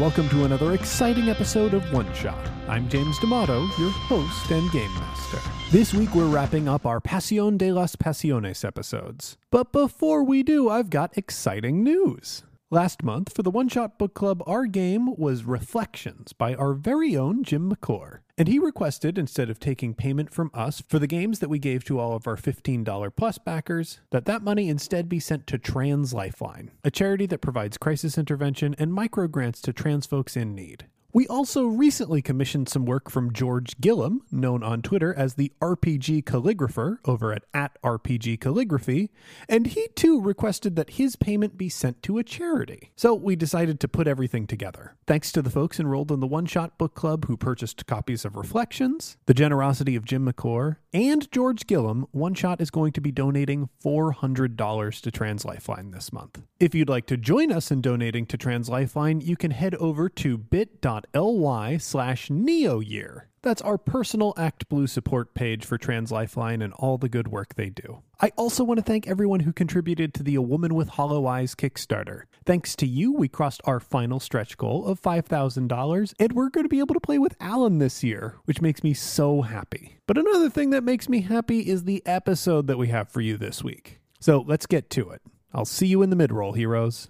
welcome to another exciting episode of One Shot. I'm James D'Amato, your host and game master. This week we're wrapping up our Pasión de las Pasiones episodes. But before we do, I've got exciting news. Last month, for the One Shot Book Club, our game was Reflections by our very own Jim McClure. And he requested, instead of taking payment from us for the games that we gave to all of our $15 plus backers, that that money instead be sent to Trans Lifeline, a charity that provides crisis intervention and micro grants to trans folks in need. We also recently commissioned some work from George Gillum, known on Twitter as the RPG Calligrapher, over at, at RPG Calligraphy, and he too requested that his payment be sent to a charity. So we decided to put everything together. Thanks to the folks enrolled in the One Shot Book Club who purchased copies of Reflections, the generosity of Jim McClure, and George Gillum, One Shot is going to be donating $400 to Trans Lifeline this month. If you'd like to join us in donating to Trans Lifeline, you can head over to bit.ly slash neoyear. That's our personal Act Blue support page for Trans Lifeline and all the good work they do. I also want to thank everyone who contributed to the A Woman with Hollow Eyes Kickstarter. Thanks to you, we crossed our final stretch goal of $5,000, and we're going to be able to play with Alan this year, which makes me so happy. But another thing that makes me happy is the episode that we have for you this week. So let's get to it. I'll see you in the mid roll, heroes.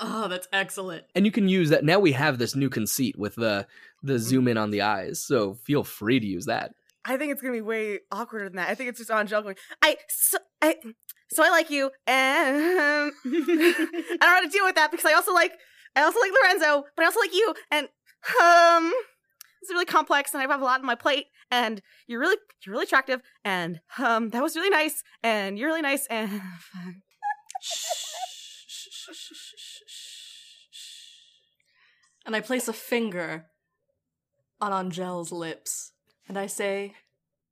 Oh, that's excellent. And you can use that. Now we have this new conceit with the the zoom in on the eyes, so feel free to use that. I think it's gonna be way awkward than that. I think it's just Angel going, I so I so I like you, and I don't know how to deal with that because I also like I also like Lorenzo, but I also like you, and um, it's really complex, and I have a lot on my plate, and you're really you're really attractive, and um, that was really nice, and you're really nice, and And I place a finger on Angel's lips and I say,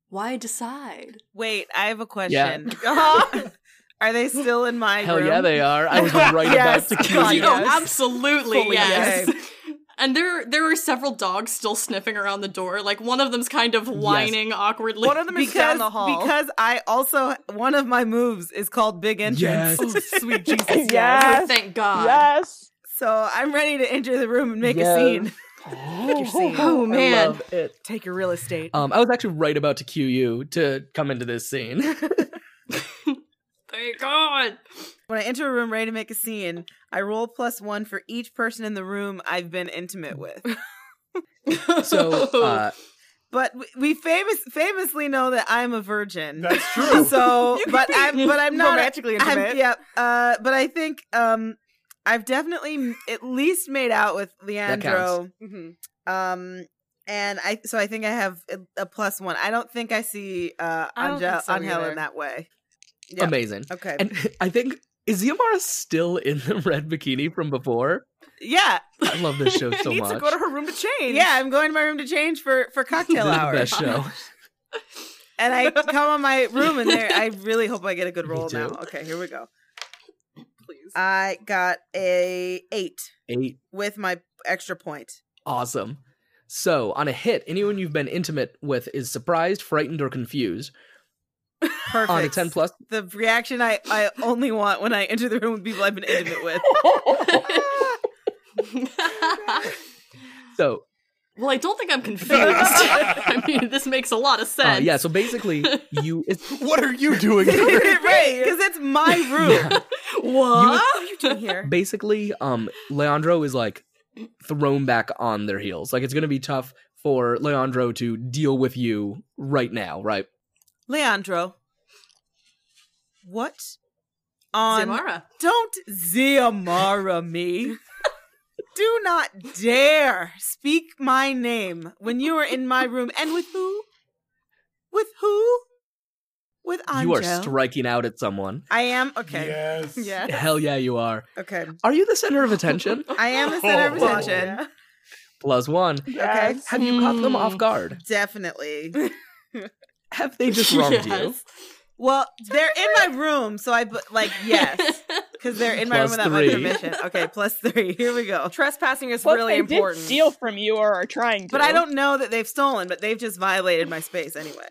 Why decide? wait, I have a question. Uh-huh. Are they still in my Hell room? yeah, they are. I was right Yes, about to God, kill you. yes. Oh, absolutely, Fully yes. yes. And there there are several dogs still sniffing around the door. Like one of them's kind of whining awkwardly. One of them is Because- down the hall. Because I also one of my moves is called big entrance. Yes. Oh, sweet Jesus. Yes. Thank God. Yes. So I'm ready to enter the room and make Yes. a scene. Oh, scene. Oh I man. love it. Take your real estate. Um, I was actually right about to cue you to come into this scene. Thank God. when I enter a room ready to make a scene, I roll plus one for each person in the room I've been intimate with. so, uh, But we- we famous famously know that I'm a virgin. That's true. So, You but I'm but I'm not romantically I'm, intimate. yeah, uh, but I think um, I've definitely at least made out with counts. Leandro. Mhm. Um, and I so I think I have a, a plus one. I don't think I see uh I don't Angel, so Angel in that way. Yeah. amazing. Okay. And I think is Ziamara still in the red bikini from before? yeah. I love this show so needs much. to go to her room to change. Yeah, I'm going to my room to change for for cocktail This is the hour. best show. And I come on my room and there I really hope I get a good Me roll now. Okay, here we go. Please. I got a 8 Eight, with my extra point. awesome. So on a hit, anyone you've been intimate with is surprised, frightened, or confused. Perfect. On a ten plus, the reaction I, I only want when I enter the room with people I've been intimate with. so well, I don't think I'm confused. I mean, this makes a lot of uh, sense. yeah, so basically you it's What are you doing right, because it's my room. yeah, What? What are you doing here? basically um Leandro is like thrown back on their heels. Like it's gonna be tough for Leandro to deal with you right now, right? Leandro. What? On Zamara. Don't Ziamara me. Do not dare speak my name when you are in my room. And with who? With who? With Angel. You are striking out at someone. I am okay. Yes. Yeah. Hell yeah, you are. Okay. Are you the center of attention? I am the center of Oh. attention. Plus one. Yes. Have you caught them off guard? Definitely. Have they just wronged you? Well, they're in my room, so I like yes, because they're in my room Plus without three. my permission. Okay, plus three. Here we go. Trespassing is But really they important. did steal from you or are trying to. But I don't know that they've stolen, but they've just violated my space anyway.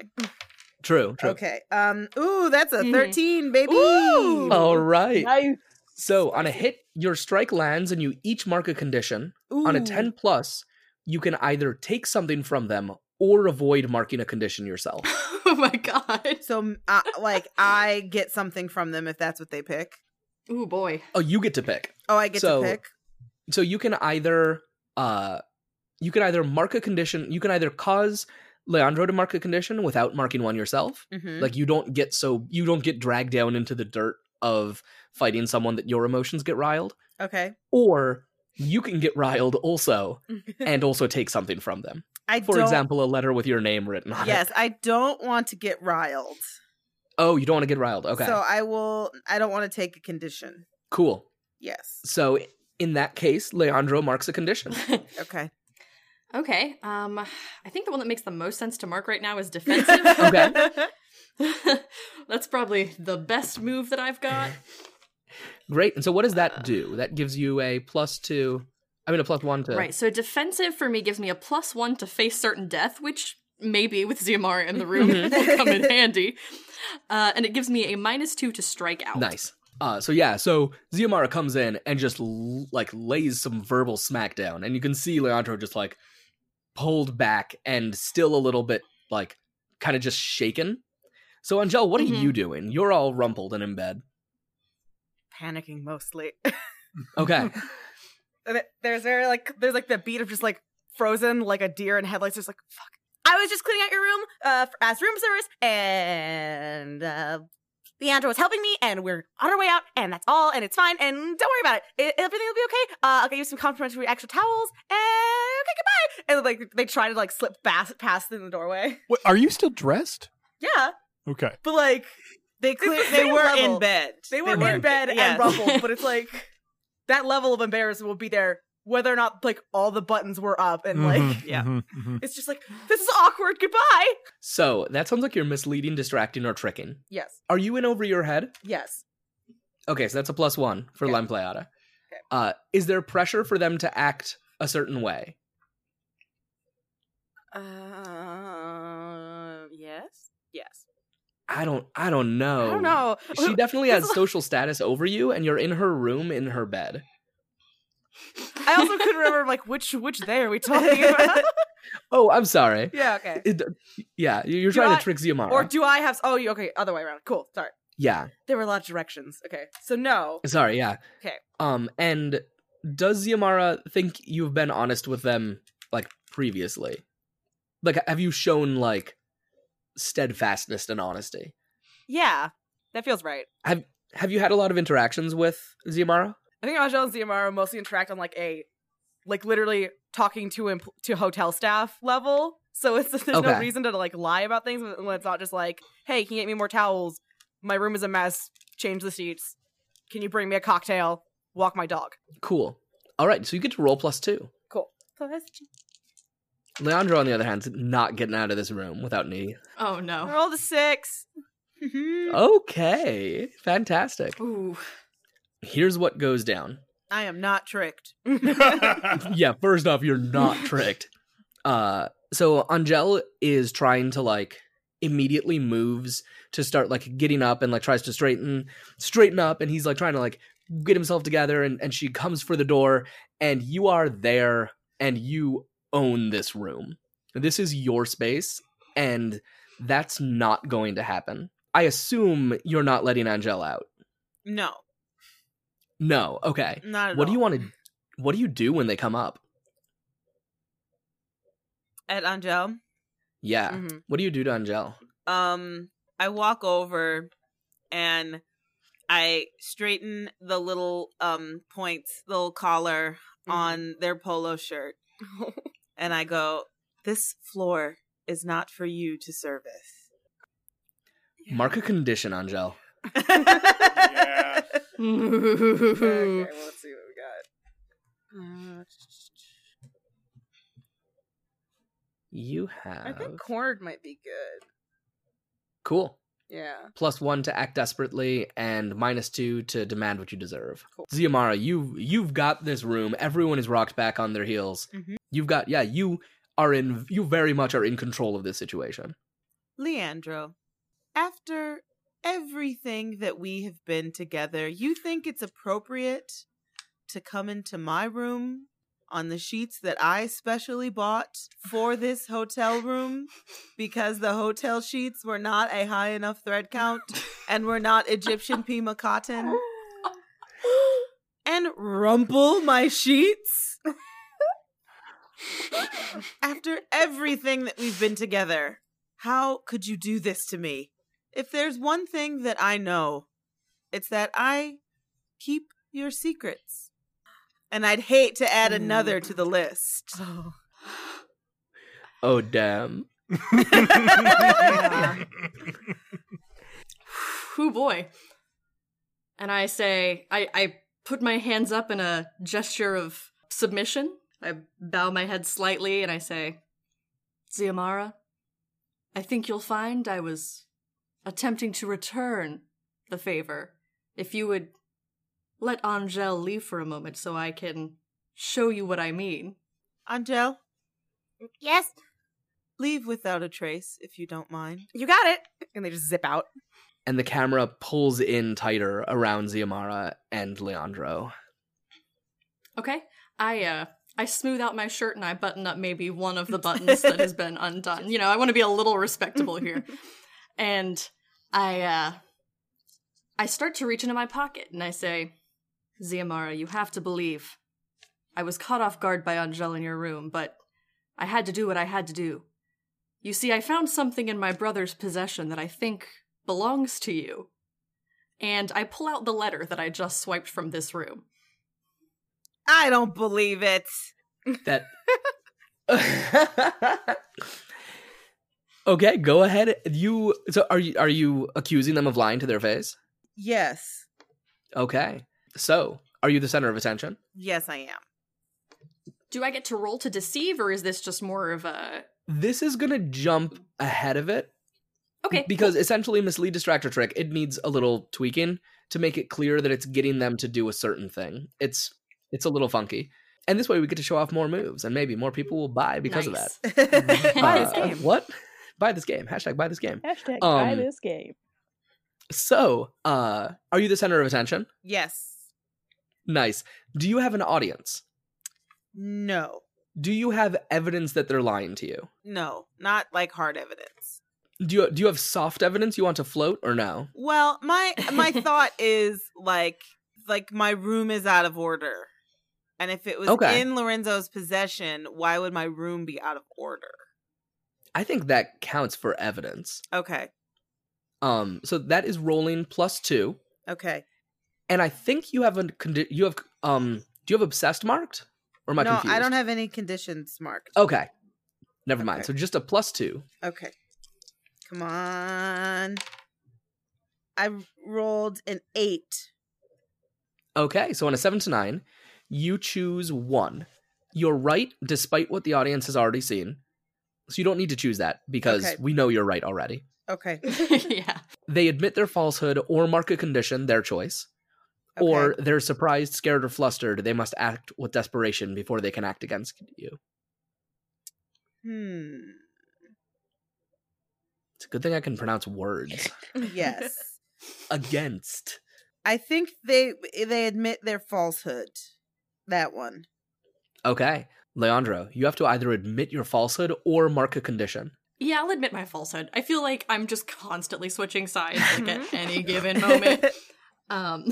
True, true. Okay. Um. Ooh, that's a Mhm. thirteen, baby. Ooh. All right. Nice. So on a hit, your strike lands and you each mark a condition. Ooh. On a 10 plus, you can either take something from them or avoid marking a condition yourself. oh my god. So, uh, like, I get something from them if that's what they pick. Ooh boy. Oh, you get to pick. Oh, I get So- to pick. So you can either uh you can either mark a condition, you can either cause Leandro to mark a condition without marking one yourself. Mhm. Like you don't get so you don't get dragged down into the dirt of fighting someone that your emotions get riled, okay. or you can get riled also and also take something from them. I For don't, example, a letter with your name written on it. yes, I don't want to get riled. Oh, you don't want to get riled. Okay. So I will. I don't want to take a condition. cool. Yes. So in that case, Leandro marks a condition. Okay. Okay. Um I think the one that makes the most sense to mark right now is defensive. Okay. That's probably the best move that I've got. Great. And so what does that do? That gives you a plus two I mean a plus one to Right. So defensive for me gives me a plus one to face certain death, which maybe with Ziamara in the room will come in handy. Uh, and it gives me a minus two to strike out. Nice. Uh, so yeah, so Ziamara comes in and just l- like lays some verbal smackdown, and you can see Leandro just like pulled back and still a little bit like kind of just shaken. So Angel, what Mhm. are you doing? You're all rumpled and in bed. Panicking mostly. Okay. There's very like there's like the beat of just like frozen like a deer in headlights just like fuck i was just cleaning out your room uh for, as room service and uh Leandro was helping me, and we're on our way out, and that's all, and it's fine, and don't worry about it. it everything will be okay. Uh, I'll get you some complimentary extra towels, and okay, goodbye. And like they try to like slip past past in the doorway. What, are you still dressed? Yeah, Okay. but like They clear- clear, the they were level. in bed. they were in bed yeah. and rumpled, but it's like that level of embarrassment will be there whether or not like all the buttons were up, and like Mhm, yeah. mhm, mhm. it's just like this is awkward. Goodbye. so that sounds like you're misleading, distracting, or tricking. Yes, Are you in over your head? yes. Okay, so that's a plus one for Okay. Lime Playata. Okay. Uh, is there pressure for them to act a certain way? Uh, yes, yes. I don't. I don't know. I don't know. She definitely has social status over you, and you're in her room in her bed. I also couldn't remember like which which they are we talking about. Oh, I'm sorry. yeah, okay. It, yeah, you're Do trying I- to trick Ziamara. Or do I have? Oh, you okay? Other way around. Cool. Sorry. yeah, There were a lot of directions. Okay, so no. sorry. Yeah. Okay. Um, and does Ziamara think you've been honest with them like previously? Like, have you shown like steadfastness and honesty? Yeah, that feels right. Have Have you had a lot of interactions with Ziamara? I think Angel and Ziamara mostly interact on like a, like literally talking to empl- to hotel staff level. So it's there's no reason to like lie about things when it's not just like, hey, can you get me more towels? My room is a mess. Change the seats. Can you bring me a cocktail? Walk my dog. Cool. All right, so you get to roll plus two. Cool. So that's Leandro, on the other hand, is not getting out of this room without me. Oh no. roll the six. Okay, fantastic. Ooh. Here's what goes down. I am not tricked. yeah, first off, you're not tricked. Uh so Angel is trying to like immediately moves to start like getting up and like tries to straighten straighten up and he's like trying to like get himself together and, and she comes for the door and you are there and you own this room. This is your space and that's not going to happen. I assume you're not letting Angel out. No, No, okay. not at What do you want to what do you do when they come up? at Angel? Yeah. Mhm. What do you do to Angel? Um, I walk over and I straighten the little um points, the little collar Mhm. on their polo shirt, and I go, "This floor is not for you to service." Mark a condition, Angel. Yeah. Okay, well, let's see what we got. Uh, You have. I think cornered might be good. cool. Yeah. Plus one to act desperately, and minus two to demand what you deserve. Cool. Ziamara, you you've got this room. Everyone is rocked back on their heels. Mhm. You've got yeah. You are in. You very much are in control of this situation. Leandro, after everything that we have been together, you think it's appropriate to come into my room on the sheets that I specially bought for this hotel room because the hotel sheets were not a high enough thread count and were not Egyptian Pima cotton? And rumple my sheets? After everything that we've been together, how could you do this to me? If there's one thing that I know, it's that I keep your secrets. And I'd hate to add another to the list. Oh. oh damn. Whoo boy. And I say, I, I put my hands up in a gesture of submission. I bow my head slightly and I say, Ziamara, I think you'll find I was attempting to return the favor. If you would let Angel leave for a moment so I can show you what I mean. Angel, Yes, leave without a trace if you don't mind. you got it. And they just zip out. And the camera pulls in tighter around Ziamara and Leandro. Okay. I uh I smooth out my shirt and I button up maybe one of the buttons that has been undone. You know, I want to be a little respectable here. And I uh I start to reach into my pocket and I say, Ziamara, you have to believe. I was caught off guard by Angel in your room, but I had to do what I had to do. You see, I found something in my brother's possession that I think belongs to you. And I pull out the letter that I just swiped from this room. I don't believe it. That Okay, go ahead. You so are you are you accusing them of lying to their face? Yes. Okay. So, are you the center of attention? Yes, I am. Do I get to roll to deceive, or is this just more of a This is going to jump ahead of it okay? because essentially mislead distractor trick it needs a little tweaking to make it clear that it's getting them to do a certain thing. It's it's a little funky. And this way we get to show off more moves and maybe more people will buy because of that. Nice. Buy this Uh, game. What? Buy this game. Hashtag buy this game. Hashtag buy Um, this game. So, uh, are you the center of attention? yes. Nice. Do you have an audience? No. Do you have evidence that they're lying to you? No. Not like hard evidence. Do you do you have soft evidence you want to float or no? Well, my my thought is like like my room is out of order. And if it was Okay. in Lorenzo's possession, why would my room be out of order? I think that counts for evidence. Okay. Um, so that is rolling plus two, Okay. and I think you have a condi- you have um. Do you have obsessed marked, or am I no, confused? I don't have any conditions marked. Okay, never mind. So just a plus two. Okay. Come on. I rolled an eight. Okay, so on a seven to nine, you choose one. You're right, despite what the audience has already seen. So you don't need to choose that because Okay. we know you're right already. Okay. yeah. They admit their falsehood or mark a condition, their choice. okay. Or they're surprised, scared, or flustered. They must act with desperation before they can act against you. Hmm. It's a good thing I can pronounce words. Yes. against. I think they they admit their falsehood. That one. Okay. Leandro, you have to either admit your falsehood or mark a condition. Yeah, I'll admit my falsehood. I feel like I'm just constantly switching sides like at any given moment. Um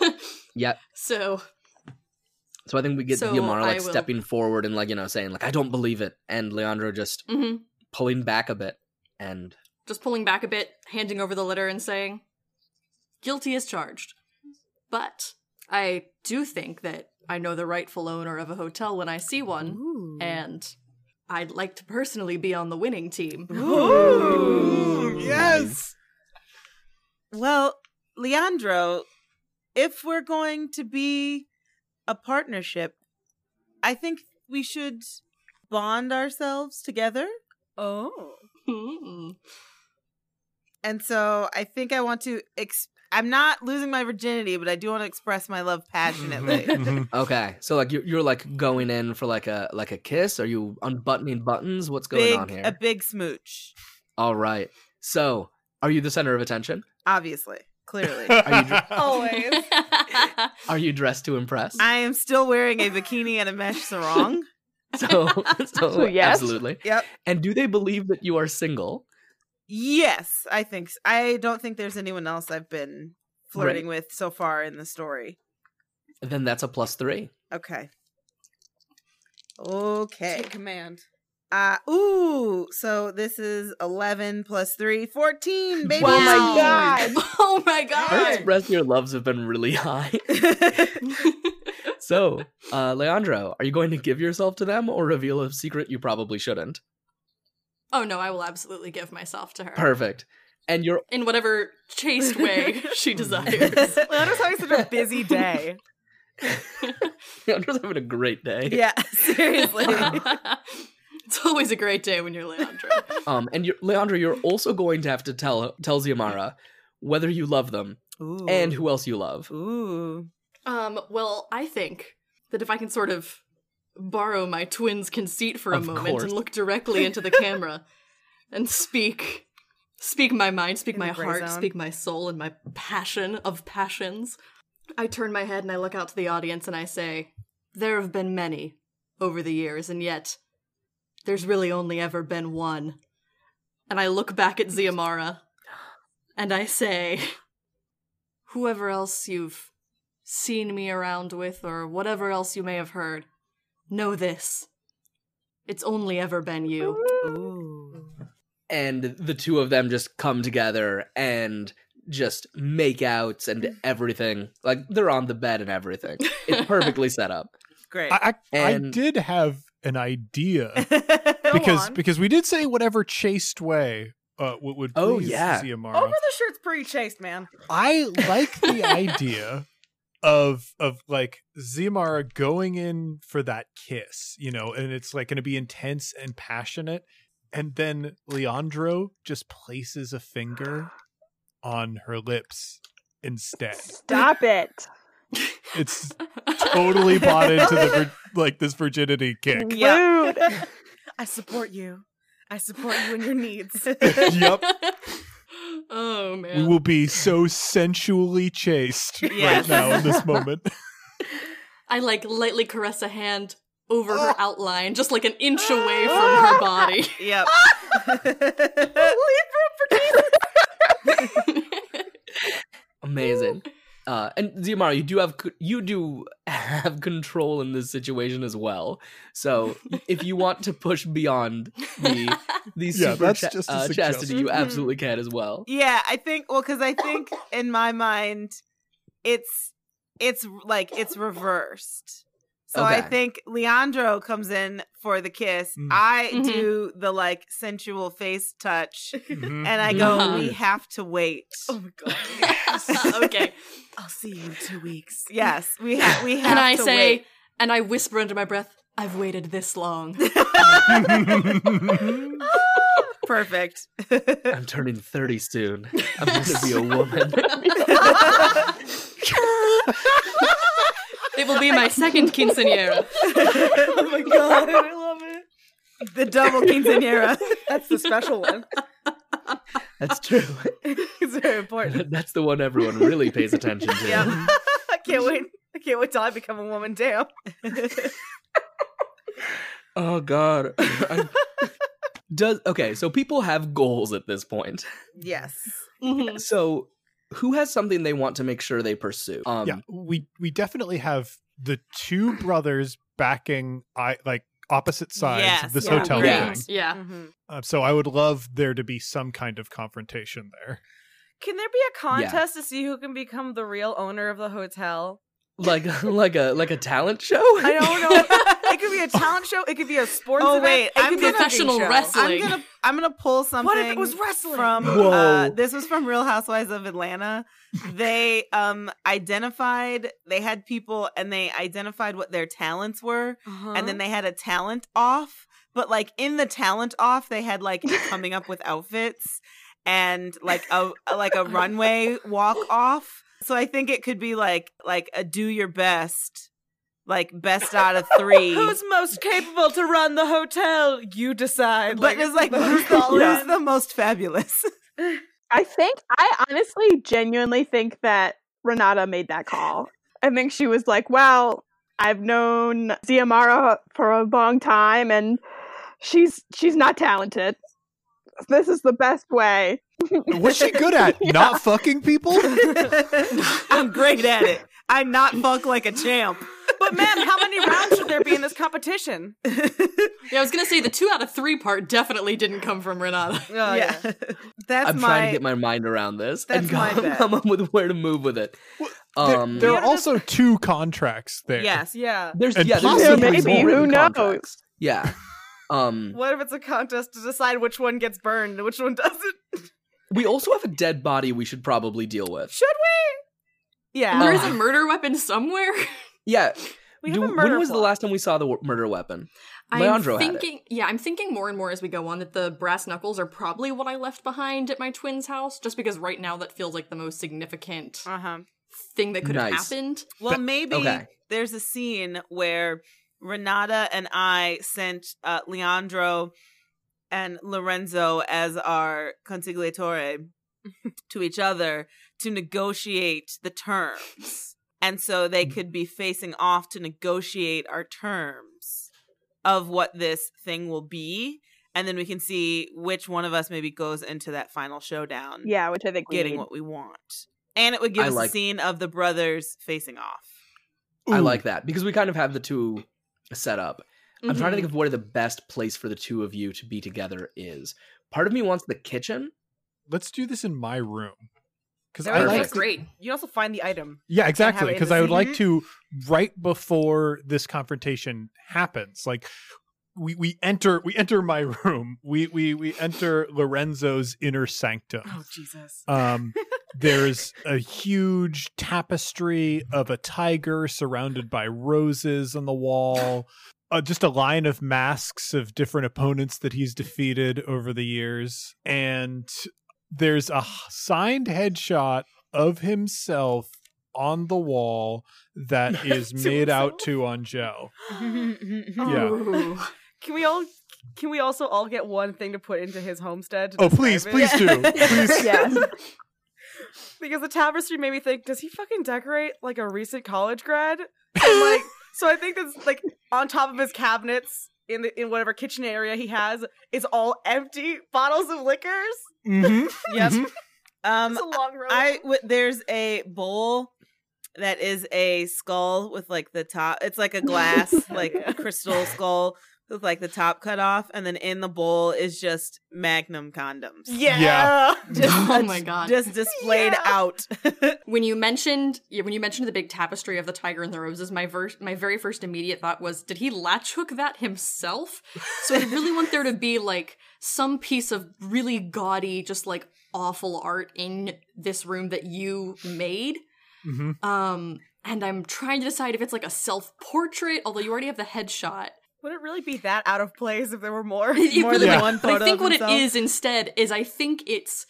Yep. so So I think we get So Ziamara like stepping forward and like, you know, saying like, I don't believe it. And Leandro just mhm. pulling back a bit. And just pulling back a bit, handing over the letter and saying, Guilty as charged. But I do think that I know the rightful owner of a hotel when I see one, and I'd like to personally be on the winning team. Ooh, yes. Well, Leandro, if we're going to be a partnership, I think we should bond ourselves together. Oh. Hmm. And so I think I want to. Ex- I'm not losing my virginity, but I do want to express my love passionately. Mm-hmm. okay. So like you're, you're like going in for like a like a kiss? Are you unbuttoning buttons? What's going big, on here? a big smooch. All right. So are you the center of attention? Obviously, clearly. Are you dr- Always. are you dressed to impress? I am still wearing a bikini and a mesh sarong. so, so Yes. absolutely. Yep. And do they believe that you are single? Yes, I think I don't think there's anyone else I've been flirting with so far in the story. Then that's a plus three. Okay. Okay. Take command. Uh ooh, so this is 11 plus 3, 14, baby. Oh my god. oh my I god. express your loves have been really high. so, uh, Leandro, are you going to give yourself to them or reveal a secret you probably shouldn't? Oh no, I will absolutely give myself to her. Perfect. And you're In whatever chaste way she desires. Leonard's having such a busy day. Leandro's having a great day. Yeah, seriously. it's always a great day when you're Leandro. Um, and you're, Leandro, you're also going to have to tell tell Ziamara whether you love them Ooh. and who else you love. Ooh. Um, well, I think that if I can sort of borrow my twin's conceit for a Of moment course. and look directly into the camera and speak speak my mind, speak In my heart, zone. speak my soul and my passion of passions. I turn my head and I look out to the audience and I say, There have been many over the years, and yet there's really only ever been one. And I look back at Ziamara and I say, Whoever else you've seen me around with, or whatever else you may have heard, know this. It's only ever been you. Ooh. And the two of them just come together and just make outs and everything. Like they're on the bed and everything. It's perfectly set up. Great. I, I, I did have an idea because on. because we did say whatever chaste way uh, would, would Oh, please yeah. Ziamara. over the shirt's pretty chaste, man. I like the idea of of like Ziamara going in for that kiss, you know, and it's like going to be intense and passionate, and then Leandro just places a finger on her lips instead. Stop it. It's totally bought into the like this virginity kick. Yeah. I support you. I support you and your needs. Yep. Oh man. We will be so sensually chaste Yes. right now in this moment. I like lightly caress a hand over her oh. outline, just like an inch away oh. from her body. Yep. Amazing. Uh, and Ziamara, you do have you do have control in this situation as well. So if you want to push beyond the the Yeah, super that's cha- just a uh, chastity, you absolutely can as well. yeah, I think well cuz I think in my mind it's it's like it's reversed. So I think Leandro comes in for the kiss. Mm. I Mhm. do the like sensual face touch Mhm. and I go Uh-huh. we have to wait. Oh my god. okay. I'll see you in 2 weeks. Yes, we have we have to wait. And I say, wait. and I whisper under my breath, I've waited this long. Perfect. I'm turning 30 soon. I'm going to be a woman. It will be my second quinceanera. oh my god, I love it. the double quinceanera. That's the special one. That's true. it's very important. That's the one everyone really pays attention to. Yeah. I can't wait. I can't wait till I become a woman. Damn. Oh god. I- Does okay, so people have goals at this point. yes. Mhm. So who has something they want to make sure they pursue? Um yeah, we we definitely have the two brothers backing I like opposite sides Yes, of this yeah, hotel great. thing. Yeah. Mhm. Uh, so I would love there to be some kind of confrontation there. Can there be a contest to see who can become the real owner of the hotel? Like like a like a talent show? I don't know. it could be a talent show. It could be a sports. Oh, event, wait, it I'm could be gonna- Professional cooking show. wrestling. I'm gonna I'm gonna pull something. What if it was wrestling? from? Uh, this was from Real Housewives of Atlanta. they um identified. They had people and they identified what their talents were, Uh-huh. and then they had a talent off. But like in the talent off, they had like coming up with outfits and like a like a runway walk off. So I think it could be like like a do your best, like best out of three. Who's most capable to run the hotel? You decide. but it's like who's the, who's the most fabulous? I think I honestly genuinely think that Renata made that call. I think she was like, "Well, I've known Ziamara for a long time and she's she's not talented. This is the best way." What's she good at? Yeah. Not fucking people? I'm great at it. I not fuck like a champ. But ma'am, how many rounds should there be in this competition? Yeah, I was gonna say the two out of three part definitely didn't come from Renata. Oh, yeah. That's I'm my trying to get my mind around this that's and come, bet. come up with where to move with it. there Um, there We are gotta just- also two contracts there. Yes. Yeah. there's and yeah, there's possibly some maybe, written who knows? contracts. Yeah. Um, What if it's a contest to decide which one gets burned and which one doesn't? We also have a dead body we should probably deal with. Should we? Yeah. There is a murder weapon somewhere. Yeah. we have Do- a murder when was the last time we saw the w- murder weapon? I'm Leandro had it. thinking, yeah, I'm thinking more and more as we go on that the brass knuckles are probably what I left behind at my twin's house, just because right now that feels like the most significant Uh-huh. thing that could have happened. Well, maybe okay. there's a scene where Renata and I sent uh, Leandro and Lorenzo as our consigliatore to each other to negotiate the terms. And so they could be facing off to negotiate our terms of what this thing will be. And then we can see which one of us maybe goes into that final showdown Yeah, which I think we getting need. what we want. And it would give I us like- a scene of the brothers facing off. I like that because we kind of have the two set up. I'm trying to think of where the best place for the two of you to be together is. Part of me wants the kitchen. Let's do this in my room. Because I like be to- great. You also find the item. Yeah, exactly. Because I would scene. like to right before this confrontation happens, like we we enter we enter my room. We we we enter Lorenzo's inner sanctum. Oh Jesus. Um, there's a huge tapestry of a tiger surrounded by roses on the wall. Uh, just a line of masks of different opponents that he's defeated over the years, and there's a signed headshot of himself on the wall that is To made out himself? to Angel. Yeah. Can we all? Can we also all get one thing to put into his homestead? Oh, please, it? please do. Please. Yes. because the tapestry made me think, does he fucking decorate like a recent college grad? And like, so I think that's like on top of his cabinets in the in whatever kitchen area he has is all empty bottles of liquors. Mhm. Yep. Mhm. Um, It's a long row. I w- there's a bowl that is a skull with like the top. It's like a glass, like a crystal skull with like the top cut off, and then in the bowl is just Magnum condoms. yeah. Yeah. Just, Oh my God. Just displayed Yeah. out. when you mentioned when you mentioned the big tapestry of the tiger and the roses, my ver- my very first immediate thought was, did he latch hook that himself? So I really want there to be like some piece of really gaudy, just like awful art in this room that you made. Mhm. Um, and I'm trying to decide if it's like a self portrait, although you already have the headshot. Would it really be that out of place if there were more? It, it More really than would. one But I think of what it himself? is instead is I think it's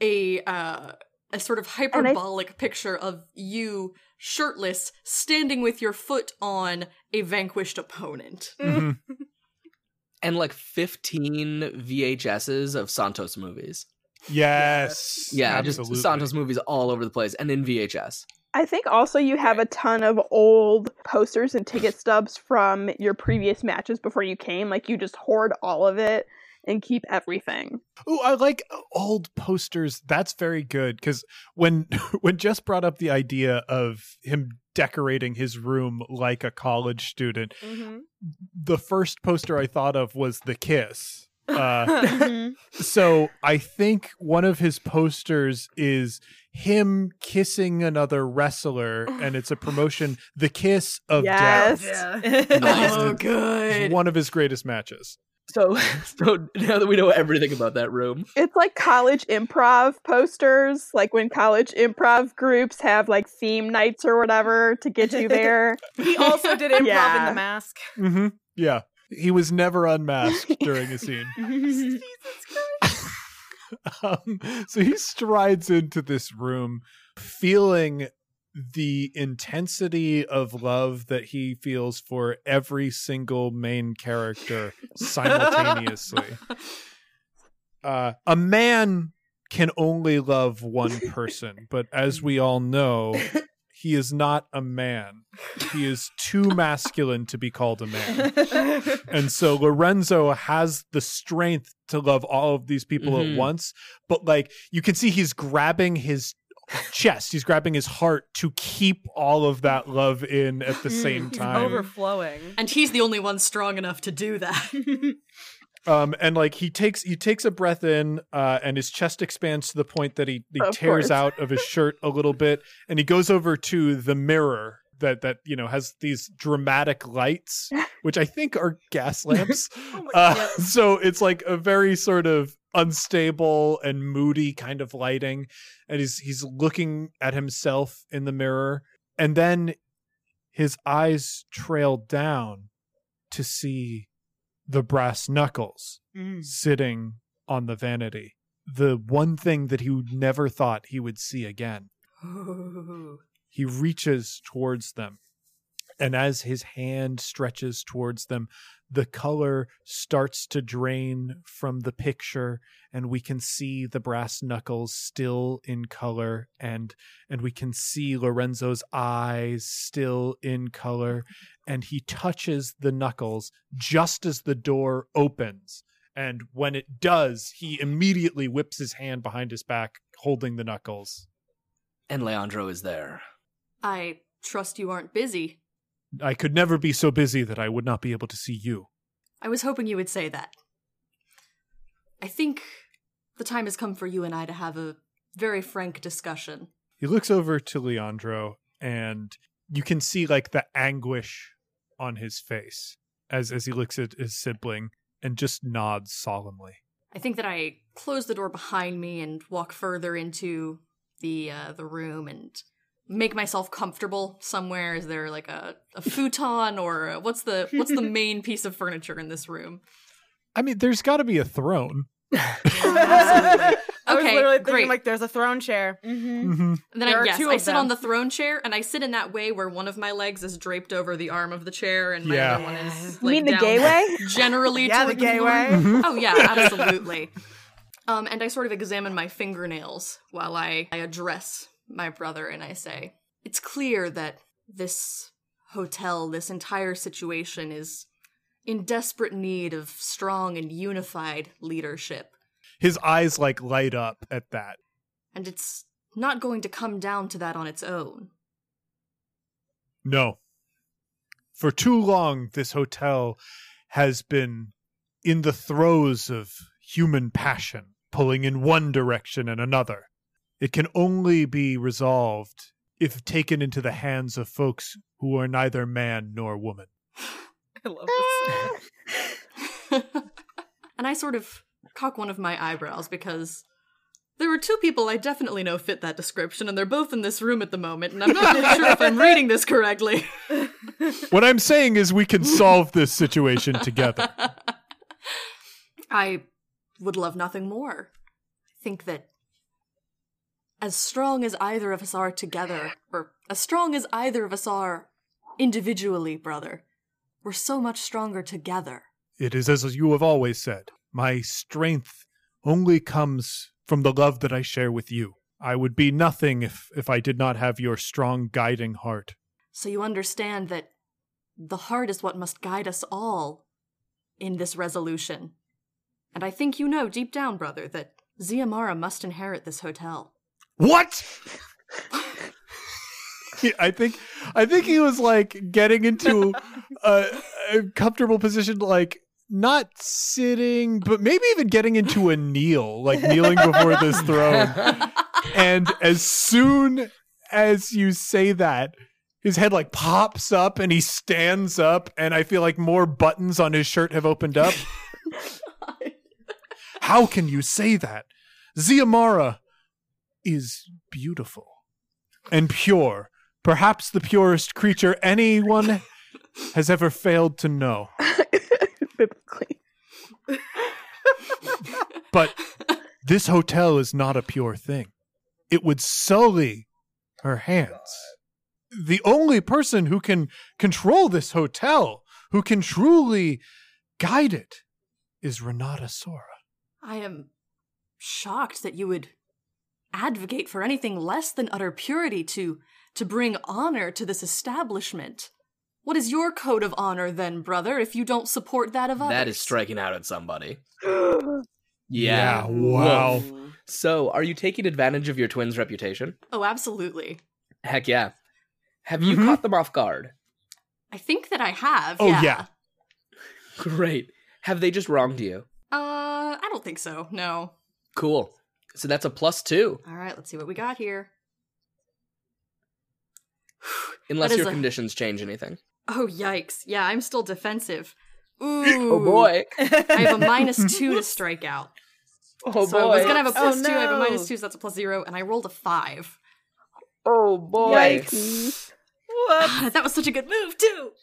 a uh, a sort of hyperbolic picture of you shirtless standing with your foot on a vanquished opponent. Mhm. And like 15 VHSs of Santos movies. Yes. Yeah, absolutely. just Santos movies all over the place and in VHS. I think also you have a ton of old posters and ticket stubs from your previous matches before you came. Like you just hoard all of it and keep everything. Oh, I like old posters. That's very good because when when Jess brought up the idea of him decorating his room like a college student, Mhm. the first poster I thought of was the kiss. Uh, Mhm. so I think one of his posters is him kissing another wrestler, and it's a promotion, the kiss of Yes. death. Yeah. Nice. Oh, It's good. one of his greatest matches. So, so now that we know everything about that room, It's like college improv posters, like when college improv groups have like theme nights or whatever to get you there. he also did improv in the mask. Mm-hmm. Yeah, he was never unmasked during a scene. um, so he strides into this room feeling the intensity of love that he feels for every single main character simultaneously. Uh, a man can only love one person, but as we all know, he is not a man. He is too masculine to be called a man. And so Lorenzo has the strength to love all of these people Mhm. at once, but like you can see he's grabbing his chest, he's grabbing his heart to keep all of that love in at the same He's time. overflowing. And he's the only one strong enough to do that. um and like he takes he takes a breath in uh and his chest expands to the point that he, he Of tears course. out of his shirt a little bit and he goes over to the mirror that that you know has these dramatic lights which i think are gas lamps uh, so it's like a very sort of unstable and moody kind of lighting and he's he's looking at himself in the mirror and then his eyes trail down to see the brass knuckles Mm. sitting on the vanity. The one thing that he would never thought he would see again. He reaches towards them. And as his hand stretches towards them the color starts to drain from the picture and we can see the brass knuckles still in color and and we can see Lorenzo's eyes still in color and he touches the knuckles just as the door opens and when it does he immediately whips his hand behind his back holding the knuckles And Leandro is there. I trust you aren't busy. I could never be so busy that I would not be able to see you. I was hoping you would say that. I think the time has come for you and I to have a very frank discussion. He looks over to Leandro and you can see like the anguish on his face as as he looks at his sibling and just nods solemnly. I think that I close the door behind me and walk further into the uh, the room and make myself comfortable somewhere. Is there like a, a futon or a, what's the what's the main piece of furniture in this room? I mean, there's got to be a throne. Absolutely. I was Okay, literally thinking great. like there's a throne chair. Mm-hmm. hmm And then There I, are yes, two I of sit on the throne chair, and I sit in that way where one of my legs is draped over the arm of the chair, and my Yeah. other one is You mean the down gay way? generally Yeah, the toward gay floor. way. Mm-hmm. Oh yeah, absolutely. um, and I sort of examine my fingernails while I, I address my brother, and I say, "It's clear that this hotel, this entire situation, is in desperate need of strong and unified leadership, His eyes like light up at that. and it's not going to come down to that on its own." No. For too long, this hotel has been in the throes of human passion, pulling in one direction and another. It can only be resolved if taken into the hands of folks who are neither man nor woman. I love this. Ah. and I sort of cock one of my eyebrows because there were two people I definitely know fit that description, and they're both in this room at the moment, and I'm not really sure if I'm reading this correctly. What I'm saying is we can solve this situation together. I would love nothing more. I think that as strong as either of us are together, or as strong as either of us are individually, brother, we're so much stronger together. It is as you have always said. My strength only comes from the love that I share with you. I would be nothing if, if I did not have your strong guiding heart. So you understand that the heart is what must guide us all in this resolution. And I think you know deep down, brother, that Ziamara must inherit this hotel. What? I think I think he was like getting into a, a comfortable position, like not sitting, but maybe even getting into a kneel, like kneeling before this throne. And as soon as you say that, his head like pops up and he stands up, and I feel like more buttons on his shirt have opened up. How can you say that? Ziamara is beautiful and pure, perhaps the purest creature anyone has ever failed to know. Biblically. But this hotel is not a pure thing. It would sully her hands. The only person who can control this hotel, who can truly guide it, is Renata Sora. I am shocked that you would advocate for anything less than utter purity to to bring honor to this establishment. What is your code of honor then, brother, if you don't support that of others? That is striking out at somebody. Yeah, Yeah. wow. Woof. So, are you taking advantage of your twin's reputation? Oh, absolutely. Heck yeah. Have you Mhm. caught them off guard? I think that I have. Oh, yeah. yeah. Great. Have they just wronged you? Uh, I don't think so. No. Cool. So that's a plus two, All right, let's see what we got here. unless your a- conditions change anything. Oh, yikes. Yeah, I'm still defensive. Ooh. Oh boy. I have a minus two to strike out. Oh boy. so I was gonna have a Oh, plus two. I have a minus two, so that's a plus zero, and I rolled a five. Oh boy. Yikes. That was such a good move too.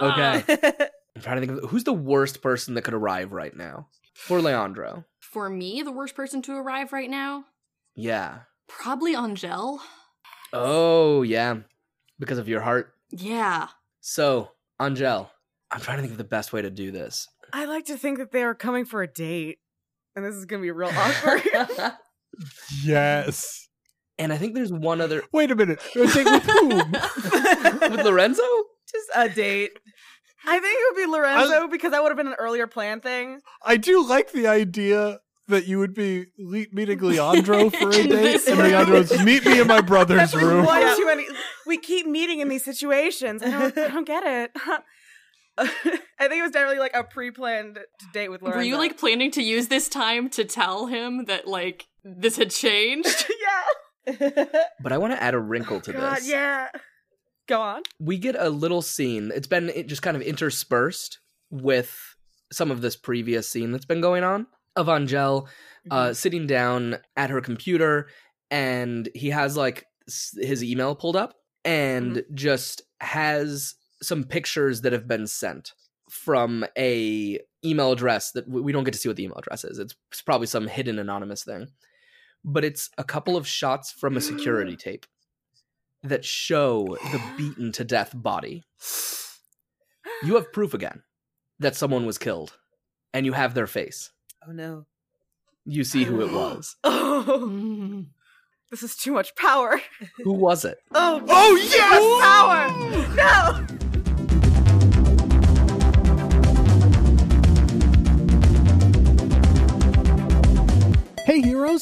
Okay. Uh, I'm trying to think of who's the worst person that could arrive right now. For Leandro. For me, the worst person to arrive right now, Yeah. probably Angel. Oh yeah. Because of your heart. Yeah. So, Angel, I'm trying to think of the best way to do this. I like to think that they are coming for a date, and this is gonna be real awkward. Yes. and I think there's one other Wait a minute. With whom? with Lorenzo? Just a date. I think it would be Lorenzo because that would have been an earlier plan thing. I do like the idea that you would be le- meeting Leandro for a In date, and. Leandro's meet me in my brother's That's room. one Yeah. too many. We keep meeting in these situations. I don't, I don't get it. I think it was definitely like a pre-planned date with Lorenzo. Were you like planning to use this time to tell him that like this had changed? yeah. But I want to add a wrinkle to God, this. yeah. Go on. we get a little scene. It's been just kind of interspersed with some of this previous scene that's been going on of Angel uh, sitting down at her computer, and he has like his email pulled up and just has some pictures that have been sent from a email address that we don't get to see what the email address is. It's probably some hidden anonymous thing, but it's a couple of shots from a security tape that show the beaten to death body. You have proof again that someone was killed, and you have their face. Oh no. You see who it was. Oh, this is too much power. Who was it? Oh, Oh yes, power. No.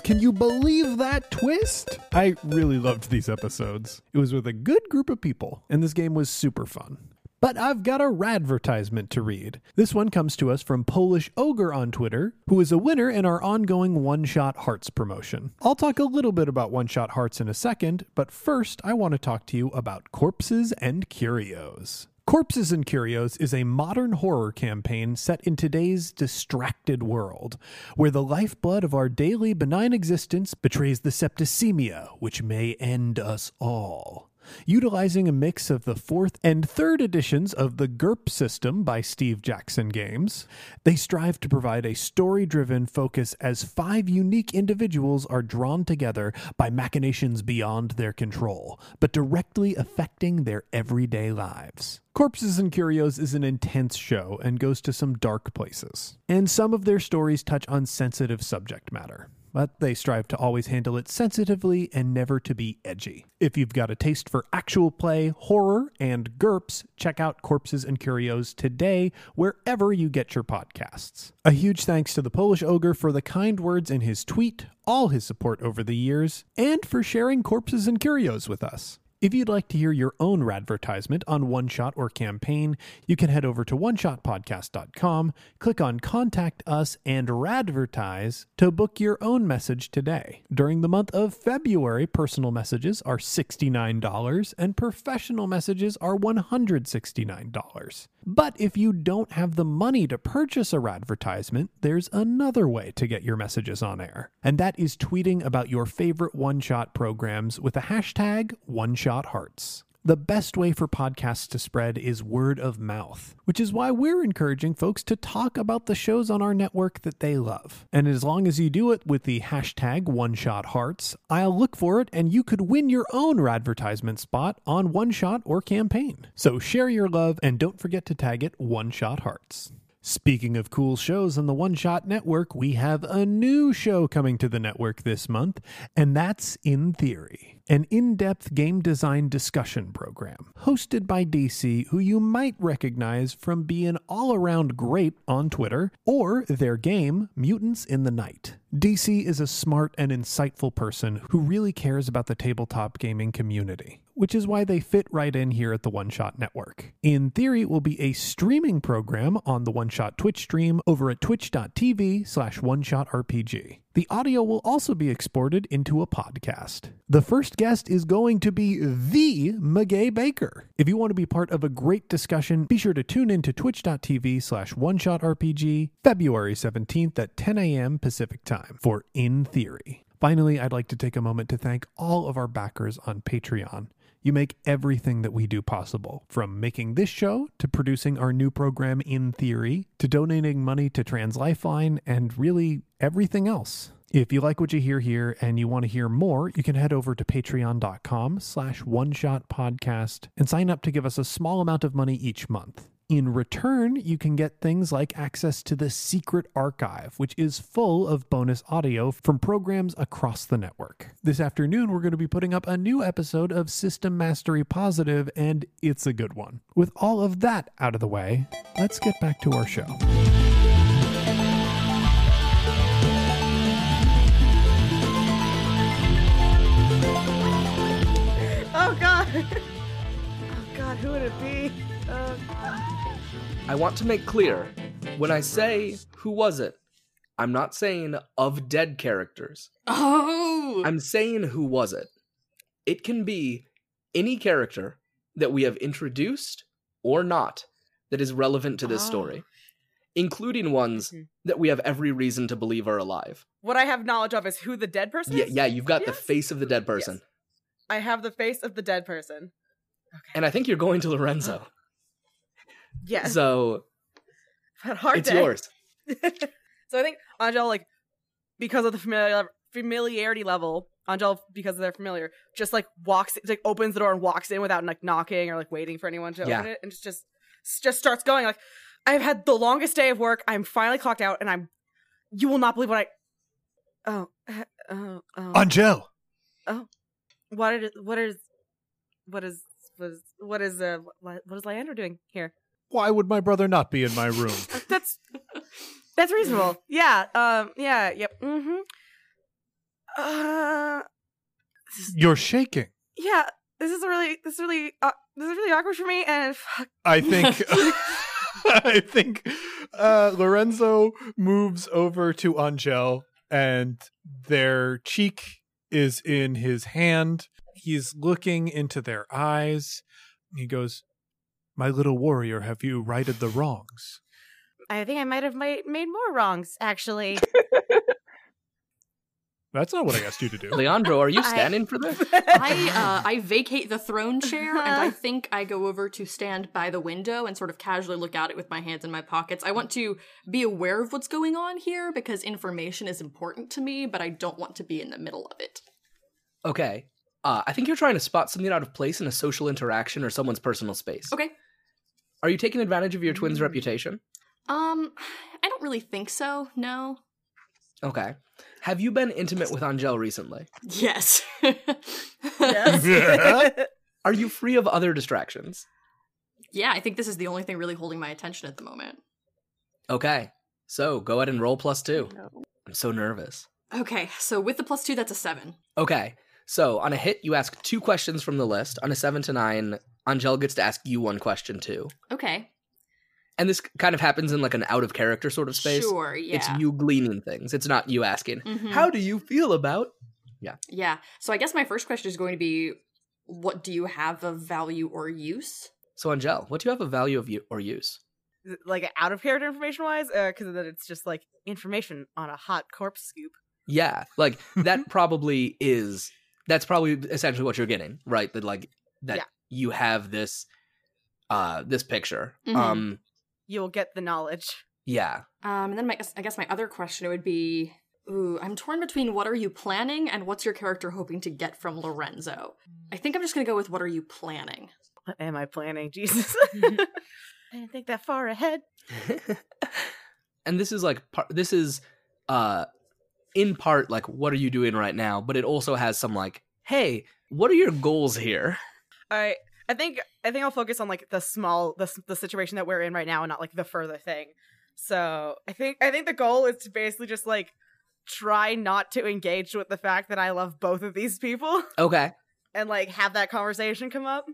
Can you believe that twist? I really loved these episodes. It was with a good group of people, and this game was super fun. But I've got a radvertisement to read. This one comes to us from Polish Ogre on Twitter, who is a winner in our ongoing One Shot Hearts promotion. I'll talk a little bit about One Shot Hearts in a second, but first I want to talk to you about Corpses and Curios. Corpses and Curios is a modern horror campaign set in today's distracted world, where the lifeblood of our daily benign existence betrays the septicemia, which may end us all. Utilizing a mix of the fourth and third editions of the GURPS system by Steve Jackson Games, they strive to provide a story driven focus as five unique individuals are drawn together by machinations beyond their control, but directly affecting their everyday lives. Corpses and Curios is an intense show and goes to some dark places. And some of their stories touch on sensitive subject matter but they strive to always handle it sensitively and never to be edgy. If you've got a taste for actual play, horror, and GURPS, check out Corpses and Curios today wherever you get your podcasts. A huge thanks to the Polish Ogre for the kind words in his tweet, all his support over the years, and for sharing Corpses and Curios with us. If you'd like to hear your own radvertisement on One Shot or campaign, you can head over to oneshotpodcast.com, click on Contact Us, and Radvertise to book your own message today. During the month of February, personal messages are $69 and professional messages are $169. But if you don't have the money to purchase a advertisement, there's another way to get your messages on air, and that is tweeting about your favorite one shot programs with the hashtag OneShotHearts. The best way for podcasts to spread is word of mouth, which is why we're encouraging folks to talk about the shows on our network that they love. And as long as you do it with the hashtag OneShotHearts, I'll look for it and you could win your own advertisement spot on One Shot or campaign. So share your love and don't forget to tag it One Shot Hearts. Speaking of cool shows on the One Shot Network, we have a new show coming to the network this month, and that's In Theory, an in depth game design discussion program hosted by DC, who you might recognize from being all around great on Twitter or their game, Mutants in the Night. DC is a smart and insightful person who really cares about the tabletop gaming community, which is why they fit right in here at the One Shot Network. In theory, it will be a streaming program on the One Shot Twitch stream over at twitch.tv slash one shot RPG. The audio will also be exported into a podcast. The first guest is going to be the Meguey Baker. If you want to be part of a great discussion, be sure to tune in to twitch.tv slash one shot RPG February 17th at 10 a.m. Pacific time for In Theory. Finally, I'd like to take a moment to thank all of our backers on Patreon. You make everything that we do possible, from making this show to producing our new program In Theory to donating money to Trans Lifeline and really everything else. If you like what you hear here and you want to hear more, you can head over to patreon.com slash one shot podcast and sign up to give us a small amount of money each month. In return, you can get things like access to the secret archive, which is full of bonus audio from programs across the network. This afternoon, we're going to be putting up a new episode of System Mastery Positive, and it's a good one. With all of that out of the way, let's get back to our show. Oh god. Oh god, who would it be? Uh, I want to make clear when I say who was it, I'm not saying of dead characters. Oh, I'm saying who was it. It can be any character that we have introduced or not that is relevant to this Oh. story, including ones Mhm. that we have every reason to believe are alive. what I have knowledge of is who the dead person Yeah, is. yeah, you've got the face of the dead person. I have the face of the dead person. Okay. And I think you're going to Lorenzo. Yes. So but hard it's day. yours. so I think Angel, like, because of the familiar familiarity level, Angel, because they're familiar, just like walks, like opens the door and walks in without like knocking or like waiting for anyone to Yeah. open it, and just just just starts going like, I've had the longest day of work. I'm finally clocked out, and I'm. You will not believe what I. Oh, uh, oh, oh. Angel! Oh, what is what is what is what is what is uh what, what is Leander doing here? Why would my brother not be in my room? That's that's reasonable. Yeah. Um. Yeah. Yep. Mm-hmm. Uh. You're shaking. Yeah. This is really. This is really. Uh, this is really awkward for me. And fuck. I think I think uh, Lorenzo moves over to Angel and their cheek is in his hand. He's looking into their eyes. He goes, "My little warrior, have you righted the wrongs?" I think I might have made made more wrongs. Actually. That's not what I asked you to do. Leandro, are you I- standing for this? I uh, I vacate the throne chair and I think I go over to stand by the window and sort of casually look out it with my hands in my pockets. I want to be aware of what's going on here because information is important to me, but I don't want to be in the middle of it. Okay. Uh, I think you're trying to spot something out of place in a social interaction or someone's personal space. Okay. Are you taking advantage of your twin's Mm. reputation? Um, I don't really think so. No. Okay. Have you been intimate with Angel recently? Yes. yes. Are you free of other distractions? yeah, I think this is the only thing really holding my attention at the moment. Okay. So go ahead and roll plus two. No. I'm so nervous. Okay, so with the plus two, that's a seven. Okay. So on a hit, you ask two questions from the list. On a seven to nine, Angel gets to ask you one question too. Okay. And this kind of happens in like an out of character sort of space. Sure, yeah. It's you gleaning things. It's not you asking, Mhm. How do you feel about? Yeah. Yeah. So I guess my first question is going to be what do you have of value or use? So Angel, what do you have of value of you or use? like out of character information wise, because then it's just like information on a hot corpse scoop. Yeah, like that probably is. That's probably essentially what you're getting, right? That like that Yeah. You have this, uh, this picture. Mhm. Um, You'll get the knowledge. yeah. Um, and then my, I guess my other question would be, ooh, I'm torn between what are you planning and what's your character hoping to get from Lorenzo. I think I'm just gonna go with what are you planning. What am I planning? Jesus. I didn't think that far ahead. and this is like part this is uh in part like what are you doing right now, but it also has some like hey, what are your goals here? All right. I think I think I'll focus on like the small the the situation that we're in right now and not like the further thing. So I think I think the goal is to basically just like try not to engage with the fact that I love both of these people Okay. and like have that conversation come up.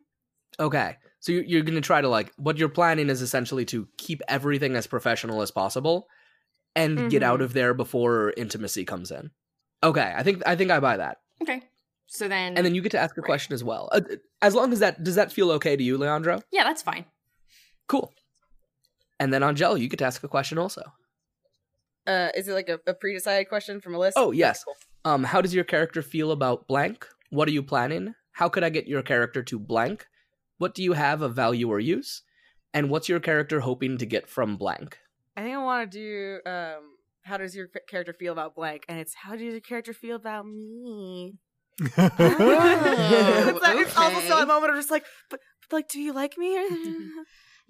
Okay. So you're, you're going to try to like what you're planning is essentially to keep everything as professional as possible and get out Mhm. of there before intimacy comes in. Okay, I think I think I buy that. Okay. So then, And then you get to ask a Right. question as well. Uh, as long as that does that feel okay to you, Leandro? yeah, that's fine. Cool. And then Angel, you get to ask a question also. Uh, is it like a, a pre-decided question from a list? Oh, yes. Cool. Um, how does your character feel about blank? What are you planning? How could I get your character to blank? What do you have of value or use? And what's your character hoping to get from blank? I think I want to do um. How does your character feel about blank? And it's how does your character feel about me? Oh, it's, like, it's also so a moment of just like, but, but like, do you like me?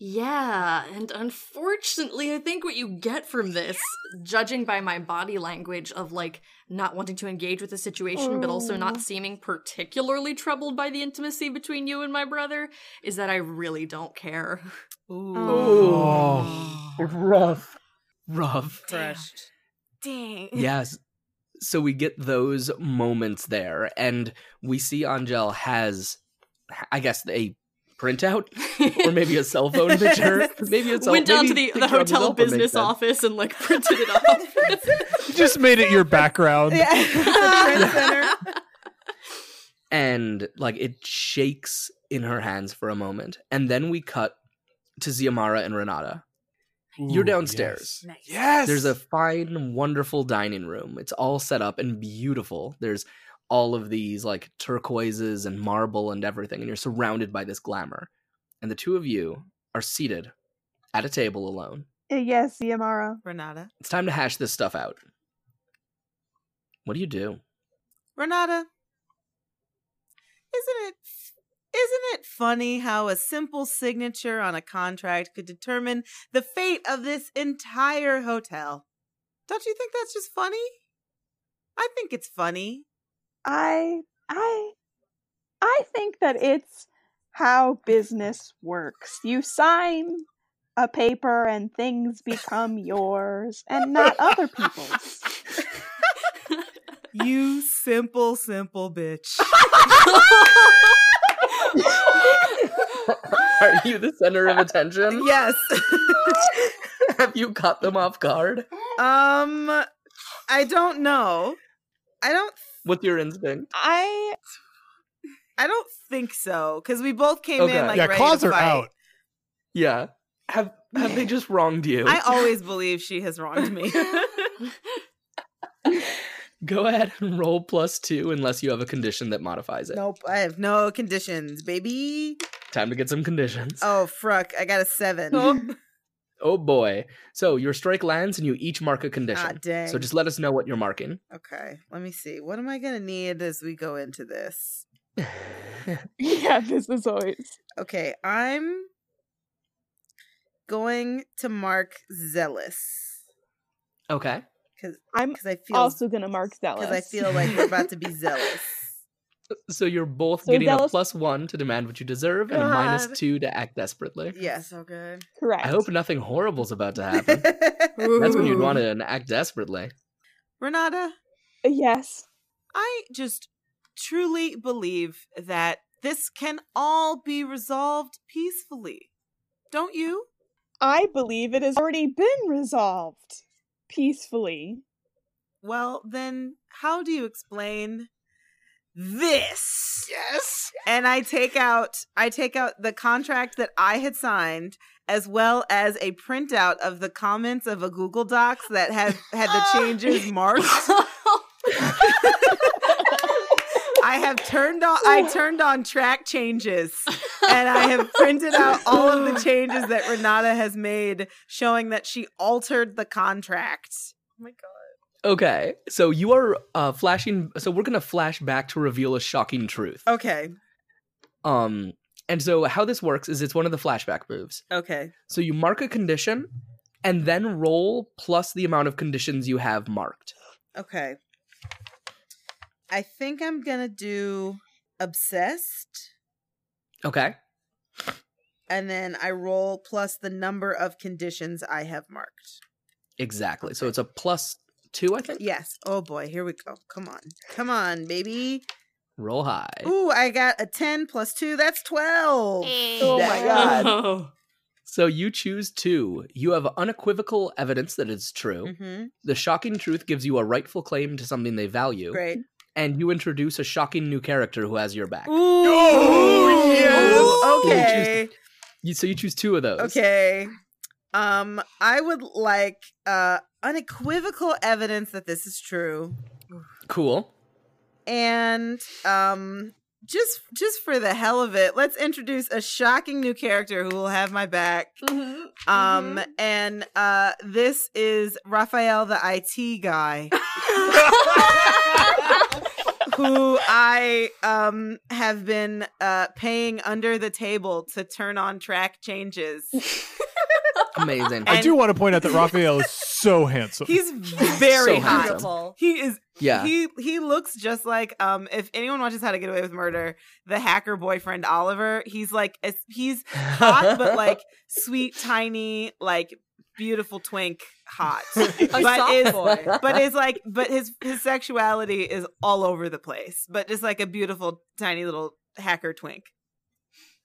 Yeah, and unfortunately, I think what you get from this, judging by my body language of like not wanting to engage with the situation, but also Oh. not seeming particularly troubled by the intimacy between you and my brother, is that I really don't care. Oh. rough. Rough. Crushed. Dang. Yes. So we get those moments there, and we see Angel has, I guess, a printout or maybe a cell phone picture. Maybe a cell Went down to maybe the, the picture of his hotel cell phone makes business office and like printed it off. You just made it your background. Yeah. And like it shakes in her hands for a moment, and then we cut to Ziamara and Renata. You're Ooh, downstairs. Nice. Yes. There's a fine, wonderful dining room. It's all set up and beautiful. There's all of these like turquoises and marble and everything, and you're surrounded by this glamour. And the two of you are seated at a table alone. Uh, Yes, Ziamara. Renata. It's time to hash this stuff out. What do you do? Renata. Isn't it isn't it funny how a simple signature on a contract could determine the fate of this entire hotel? Don't you think that's just funny? I think it's funny. I I I think that it's how business works. You sign a paper and things become yours and not other people's. You simple, simple bitch. Are you the center of attention? yes. Have you caught them off guard? um I don't know. I don't What's your instinct? I I don't think so cuz we both came Okay. in like yeah, ready claws to are fight. out. Yeah. Have have they just wronged you? I always believe she has wronged me. Go ahead and roll plus two unless you have a condition that modifies it. nope, I have no conditions, baby. Time to get some conditions. Oh, fruck. I got a seven. Oh. Oh boy. So your strike lands and you each mark a condition. Ah, dang. So just let us know what you're marking. Okay, let me see. What am I going to need as we go into this? yeah, this is always Okay, I'm going to mark zealous okay. Because I'm I feel also gonna mark zealous. because I feel like we're about to be zealous. So you're both So getting a plus one to demand what you deserve and a two to act desperately. Yes, so good. correct. I hope nothing horrible's about to happen. That's when you'd want to act desperately. Renata, uh, Yes. I just truly believe that this can all be resolved peacefully. Don't you? I believe it has already been resolved peacefully. Well, then how do you explain this? Yes. And I take out I take out the contract that I had signed as well as a printout of the comments of a Google Docs that had had the changes marked. I have turned on I turned on track changes and I have printed out all of the changes that Renata has made showing that she altered the contract. Oh my god. Okay. So you are uh flashing so we're going to flash back to reveal a shocking truth. Okay. Um and so how this works is it's one of the flashback moves. Okay. So you mark a condition and then roll plus the amount of conditions you have marked. Okay. I think I'm gonna do obsessed, Okay. and then I roll plus the number of conditions I have marked. Exactly. So it's a plus two, I think. Yes. Oh boy, here we go. Come on, come on, baby. Roll high. Ooh, I got a ten plus two. That's twelve. Oh my god. Oh. So you choose two. You have unequivocal evidence that it's true. Mm-hmm. The shocking truth gives you a rightful claim to something they value. Great. And you introduce a shocking new character who has your back. Ooh. Oh, Ooh, yes. Okay. You, so you choose two of those. Okay. Um, I would like uh unequivocal evidence that this is true. Cool. And um just just for the hell of it, let's introduce a shocking new character who will have my back. Mm-hmm. Um and uh this is Raphael the IT guy who I um have been uh paying under the table to turn on track changes. Amazing. I do want to point out that Raphael is so handsome. He's very So hot. handsome. He is yeah. he he looks just like um if anyone watches How to Get Away with Murder, the hacker boyfriend Oliver, he's like as- he's hot but like sweet tiny like beautiful twink hot. but is but is like but his his sexuality is all over the place. But just like a beautiful tiny little hacker twink.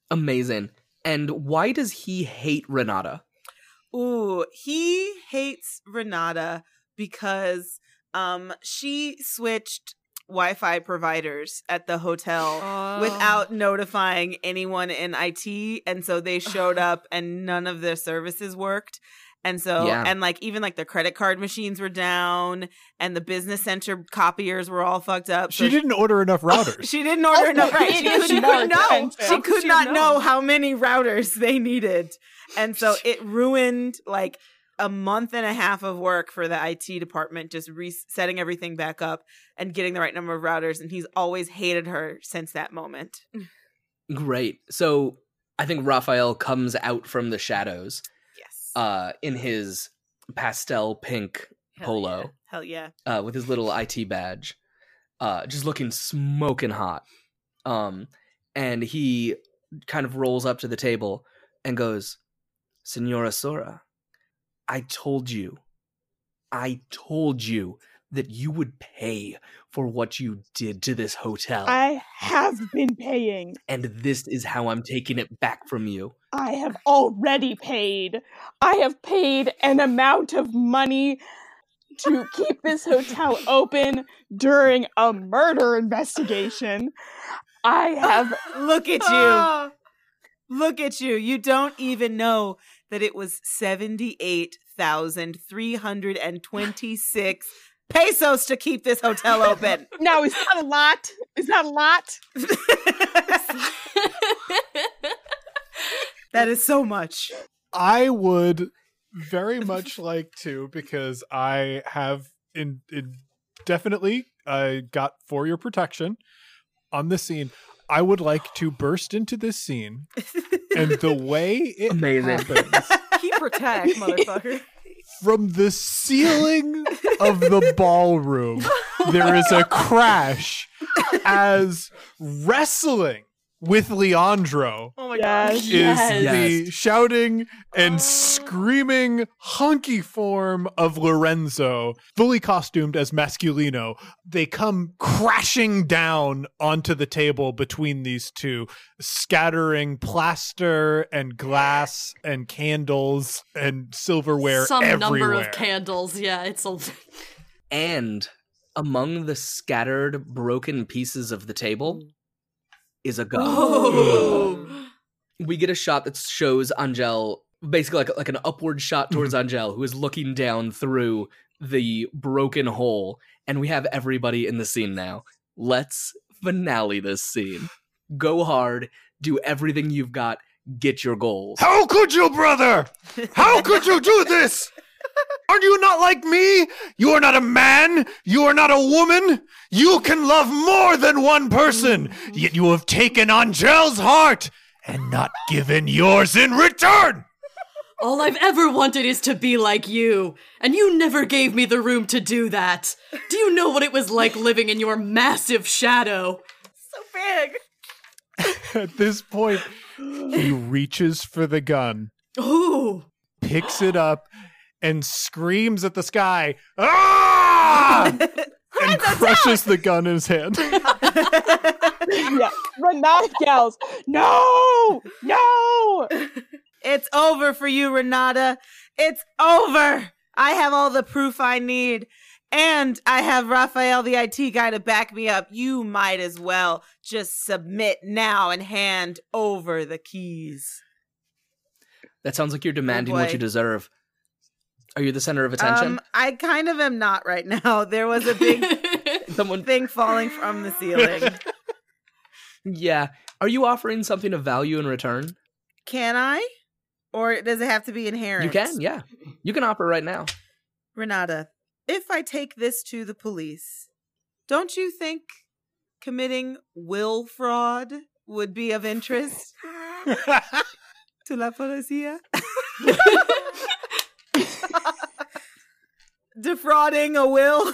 Amazing. And why does he hate Renata? Ooh, he hates Renata because um she switched Wi-Fi providers at the hotel Oh. without notifying anyone in IT and so they showed up and none of their services worked. And so Yeah. and like even like the credit card machines were down and the business center copiers were all fucked up. she so didn't order enough oh, routers. she didn't order oh, enough. Right. She, It is she more couldn't know. She How could she not know? know how many routers they needed. And so it ruined like a month and a half of work for the IT department, just resetting everything back up and getting the right number of routers. And he's always hated her since that moment. Great. So I think Raphael comes out from the shadows Yes. Uh, in his pastel pink Hell polo. yeah. Hell yeah. uh, with his little IT badge, uh, just looking smoking hot. Um, and he kind of rolls up to the table and goes, Senora Sora, I told you, I told you that you would pay for what you did to this hotel. I have been paying. and this is how I'm taking it back from you. I have already paid. I have paid an amount of money to keep this hotel open during a murder investigation. I have Look at you. Ah. Look at you. You don't even know that it was 78,326 pesos to keep this hotel open. no, is that a lot? Is that a lot? that is so much. I would very much like to because I have in, in definitely uh, got for your protection on the scene. I would like to burst into this scene, and the way it Amazing. happens He protect, motherfucker. From the ceiling of the ballroom, there is a crash as wrestling with Leandro Oh my Yes. is Yes. the shouting and oh. screaming hunky form of Lorenzo, fully costumed as Masculino. They come crashing down onto the table between these two, scattering plaster and glass and candles and silverware Some everywhere. number of candles. Yeah, it's a. And among the scattered, broken pieces of the table is a gun. Oh. we get a shot that shows Angel basically like like an upward shot mm-hmm. towards Angel who is looking down through the broken hole and we have everybody in the scene now. Let's finale this scene. Go hard, do everything you've got, get your goals. How could you, brother? How could you do this? Are you not like me? You are not a man. You are not a woman. You can love more than one person. Yet you have taken Angel's heart and not given yours in return. All I've ever wanted is to be like you, and you never gave me the room to do that. Do you know what it was like living in your massive shadow? So big. At this point, he reaches for the gun, Ooh. picks it up, and screams at the sky, "Ah!" and crushes the gun in his hand. yeah. Renata yells, No! No! It's over for you, Renata. It's over. I have all the proof I need. And I have Raphael, the IT guy, to back me up. You might as well just submit now and hand over the keys. That sounds like you're demanding what you deserve. Are you the center of attention? Um, I kind of am not right now. There was a big Someone, thing falling from the ceiling. yeah. Are you offering something of value in return? Can I? Or does it have to be inherent? You can, yeah. You can offer right now. Renata, if I take this to the police, don't you think committing will fraud would be of interest to la policía? Defrauding a will?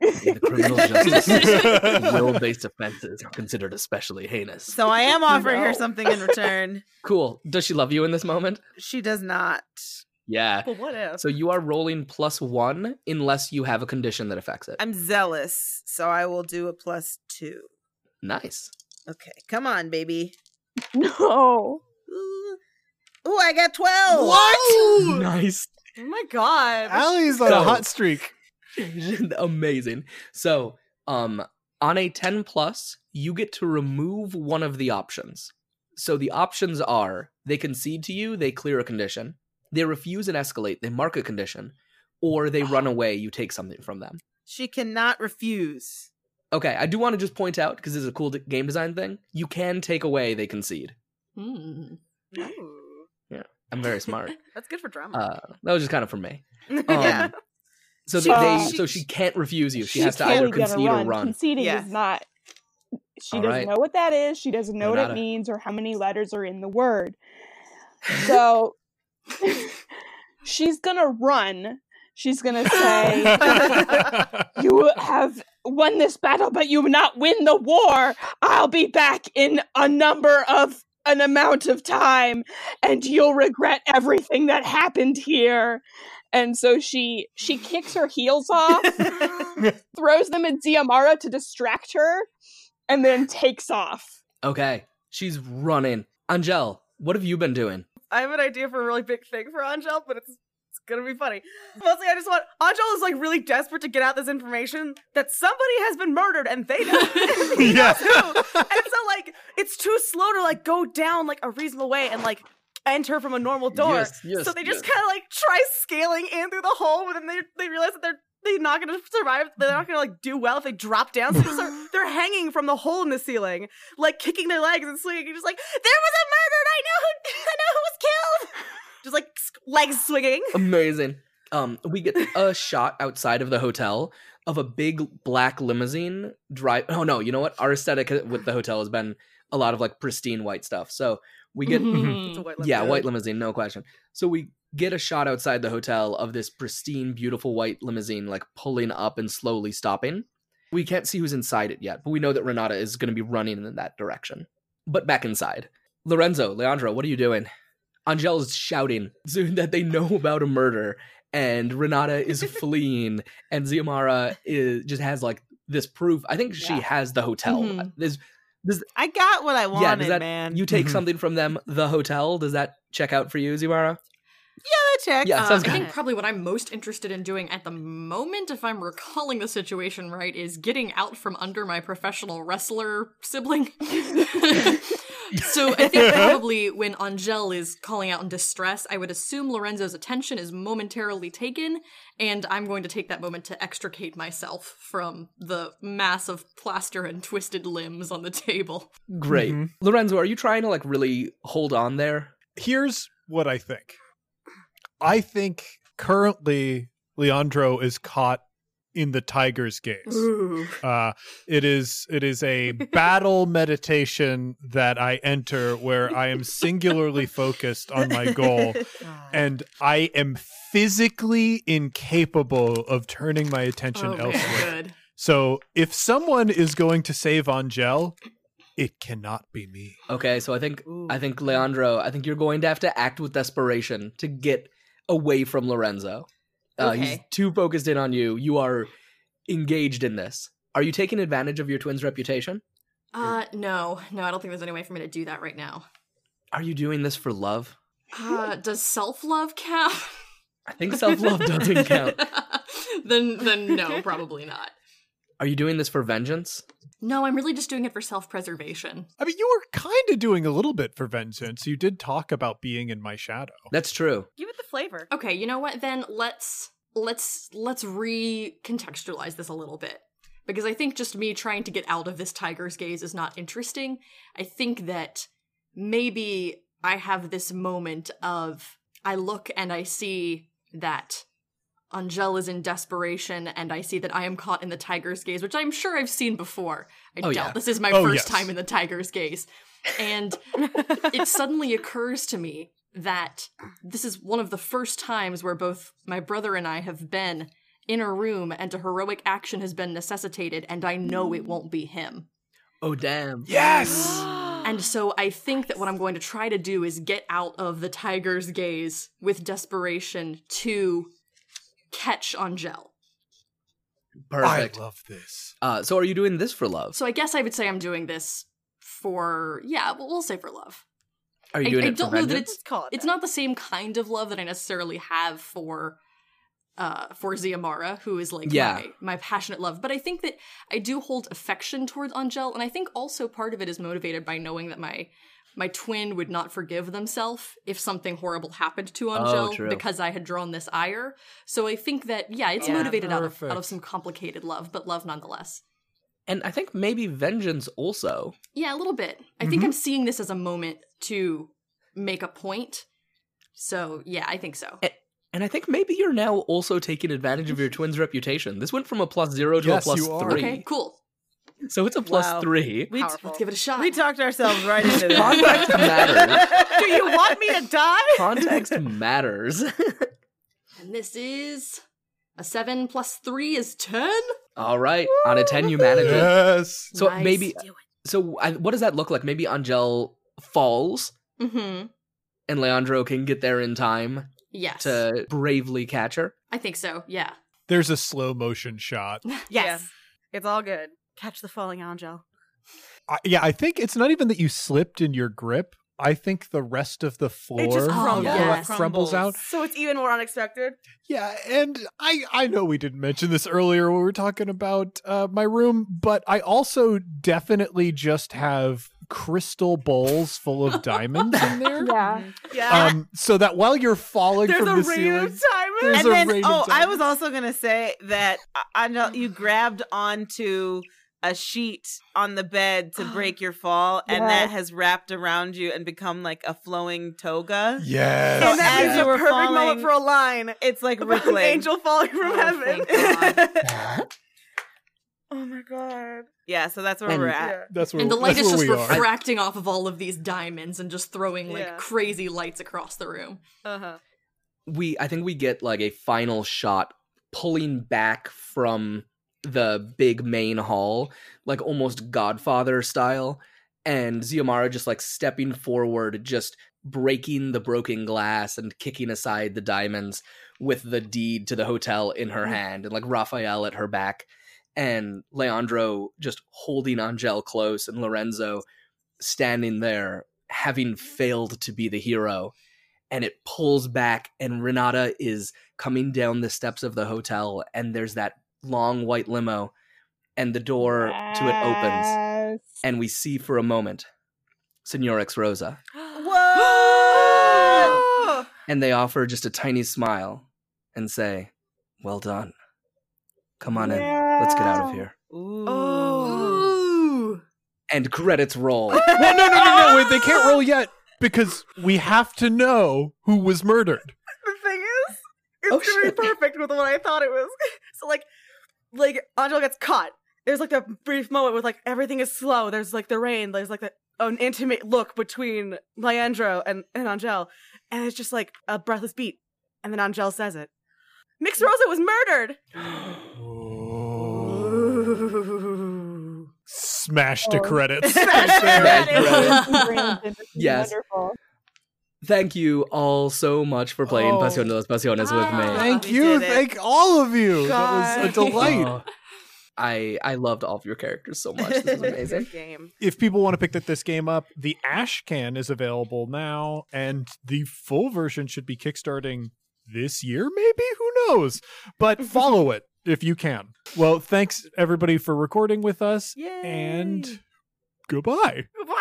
In the criminal justice, will-based offenses are considered especially heinous. So I am offering her something in return. Cool. Does she love you in this moment? She does not. Yeah. But what if? So you are rolling plus one unless you have a condition that affects it. I'm zealous, so I will do a plus two. Nice. Okay, come on, baby. No. Ooh, Ooh, I got 12. What? Nice. Oh my god. Allie's on So- a hot streak. Amazing. So, um, on a 10 plus, you get to remove one of the options. So the options are they concede to you, they clear a condition, they refuse and escalate, they mark a condition, or they run away, you take something from them. She cannot refuse. Okay, I do want to just point out because this is a cool d- game design thing. You can take away, they concede. Hmm. Ooh. I'm very smart. That's good for drama. Uh, that was just kind of for me. yeah. Um, so She- they, uh, they so she can't refuse you. She, She's has to either concede run. or run. Conceding Yes. is not. She All doesn't right. know what that is. She doesn't know what it Renata. means or how many letters are in the word. So she's gonna run. She's gonna say, "You have won this battle, but you will not win the war. I'll be back in a number of an amount of time, and you'll regret everything that happened here." And so she she kicks her heels off, throws them at Ziamara to distract her, and then takes off. Okay, she's running. Angel, what have you been doing? I have an idea for a really big thing for Angel, but it's it's gonna be funny. Mostly, I just want Angel is like really desperate to get out this information that somebody has been murdered and they know. Yeah. knows who. And so like it's too slow to like go down like a reasonable way and like enter from a normal door. Yes, yes, so they just yes. kind of like try scaling in through the hole, but then they they realize that they're they're not gonna survive. They're not gonna like do well if they drop down. So they just start- they're hanging from the hole in the ceiling, like kicking their legs and swinging. Just like there was a murder. I know who I know who was killed. Just like legs swinging. Amazing. Um, we get a shot outside of the hotel of a big black limousine drive. Oh no, you know what? Our aesthetic with the hotel has been a lot of like pristine white stuff. So we get Mhm. It's a white yeah, white limousine, no question. So we get a shot outside the hotel of this pristine, beautiful white limousine, like pulling up and slowly stopping. We can't see who's inside it yet, but we know that Renata is going to be running in that direction. But back inside, Lorenzo, Leandro, what are you doing? Angel's shouting so that they know about a murder, and Renata is fleeing, and Ziamara is just has like this proof. I think she Yeah. has the hotel. Mhm. There's I got what I wanted, yeah, does that man. you take Mhm. something from them, the hotel? Does that check out for you, Ziamara? Yeah, that check. Yeah, Uh, sounds I good. think probably what I'm most interested in doing at the moment, if I'm recalling the situation right, is getting out from under my professional wrestler sibling. so I think probably when Angel is calling out in distress, I would assume Lorenzo's attention is momentarily taken, and I'm going to take that moment to extricate myself from the mass of plaster and twisted limbs on the table. Great. Mhm. Lorenzo, are you trying to like really hold on there? Here's what I think. I think currently Leandro is caught in the tiger's gaze. Uh, it is it is a battle meditation that I enter where I am singularly focused on my goal, and I am physically incapable of turning my attention Oh, elsewhere. good. So if someone is going to save Angel, it cannot be me. Okay, so I think Ooh. I think Leandro, I think you're going to have to act with desperation to get away from Lorenzo. Uh, He's too focused in on you. You are engaged in this. Are you taking advantage of your twin's reputation? Uh, no, no, I don't think there's any way for me to do that right now. Are you doing this for love? Uh, does self love count? I think self love doesn't count. then, then no, probably not. Are you doing this for vengeance? No, I'm really just doing it for self preservation. I mean, you were kind of doing a little bit for vengeance. You did talk about being in my shadow. That's true. Give it the flavor. Okay, you know what? Then let's let's let's recontextualize this a little bit because I think just me trying to get out of this tiger's gaze is not interesting. I think that maybe I have this moment of I look and I see that Angel is in desperation, and I see that I am caught in the tiger's gaze, which I'm sure I've seen before. I Oh, doubt yeah. this is my Oh, first yes. time in the tiger's gaze. And it suddenly occurs to me that this is one of the first times where both my brother and I have been in a room and a heroic action has been necessitated, and I know it mm. won't be him. Oh damn. Yes. And so I think that what I'm going to try to do is get out of the tiger's gaze with desperation to catch Angel. Perfect. I love this. Uh, so are you doing this for love? So I guess I would say I'm doing this for yeah, we'll, we'll say for love. Are you I- doing I it don't for know that it's- Let's it. It's not the same kind of love that I necessarily have for uh for Ziamara, who is like Yeah. my, my passionate love. But I think that I do hold affection towards Angel, and I think also part of it is motivated by knowing that my my twin would not forgive themselves if something horrible happened to Angel Oh, because I had drawn this ire. So I think that yeah, it's Yeah, motivated out of out of some complicated love, but love nonetheless. And I think maybe vengeance also. Yeah, a little bit. I Mm-hmm. think I'm seeing this as a moment to make a point. So yeah, I think so. And I think maybe you're now also taking advantage of your twin's reputation. This went from a plus zero to Yes, a plus you are. three. Okay, cool. So it's a plus Wow. three. We, Powerful. Let's give it a shot. we talked ourselves right into this. Context matters. Do you want me to die? Context matters. and this is a seven plus three is ten. All right. On a 10, you manage it. Yes. So Nice. maybe, so I, what does that look like? Maybe Angel falls Mm-hmm. and Leandro can get there in time Yes. to bravely catch her. I think so. Yeah. There's a slow motion shot. Yes. It's all good. Catch the falling angel. I, yeah, I think it's not even that you slipped in your grip. I think the rest of the floor It just Oh, crumbles. yes. crumbles out. So it's even more unexpected. Yeah, and I I know we didn't mention this earlier when we were talking about uh, my room, but I also definitely just have crystal bowls full of diamonds in there. Yeah. Yeah. Um, so that while you're falling There's from a the rain ceiling, of time. There's and a then, rain of oh, I was also gonna say that I, I know you grabbed onto a sheet on the bed to break your fall, and that has wrapped around you and become like a flowing toga. yes, So and that as is you a were perfect falling- moment for a line. It's like About an angel falling from Oh, heaven. oh my god. Yeah, so that's where And- we're at. Yeah. that's where and the light is just where we are. refracting off of all of these diamonds and just throwing like Yeah. crazy lights across the room. Uh-huh. we I think we get like a final shot pulling back from the big main hall, like almost Godfather style, and Ziamara just like stepping forward, just breaking the broken glass and kicking aside the diamonds with the deed to the hotel in her mm-hmm. hand, and like Raphael at her back, and Leandro just holding Angel close, and Lorenzo standing there, having failed to be the hero and it pulls back and Renata is coming down the steps of the hotel and there's that long white limo and the door to it opens and we see for a moment Senorix Rosa Whoa! and they offer just a tiny smile and say, "Well done. Come on in. Let's get out of here." Ooh. Ooh. And credits roll. well, no, no, no, no, wait, they can't roll yet because we have to know who was murdered. The thing is, it's Oh, gonna shit. be perfect with what I thought it was. So like like Angel gets caught. There's like a brief moment with like everything is slow. There's like the rain. There's like the, an intimate look between Leandro and, and Angel. And it's just like a breathless beat. And then Angel says it. Mix Rosa was murdered. Smash to Oh. credits. Smash right to credits. Yes. Wonderful. Thank you all so much for playing Oh. Pasión de las Pasiones with me. Ah. Thank you. Thank all of you. God. That was a delight. Oh, I I loved all of your characters so much. This was amazing. Game. if people want to pick this game up, the Ash can is available now, and the full version should be kickstarting this year, maybe? Who knows? But follow it if you can. Well, thanks everybody for recording with us, Yay. and goodbye. Bye.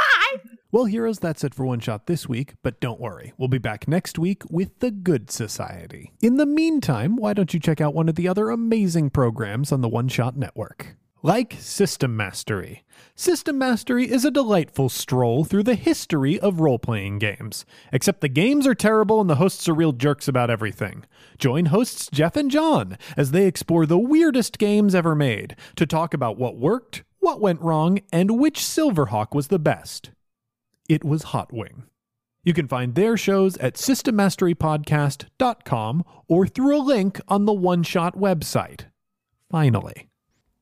Well, heroes, that's it for One Shot this week, but don't worry, we'll be back next week with The Good Society. In the meantime, why don't you check out one of the other amazing programs on the One Shot Network? Like System Mastery. System Mastery is a delightful stroll through the history of role playing games. Except the games are terrible and the hosts are real jerks about everything. Join hosts Jeff and John as they explore the weirdest games ever made to talk about what worked, what went wrong, and which Silverhawk was the best. It was Hot Wing. You can find their shows at systemmasterypodcast.com or through a link on the One Shot website. Finally.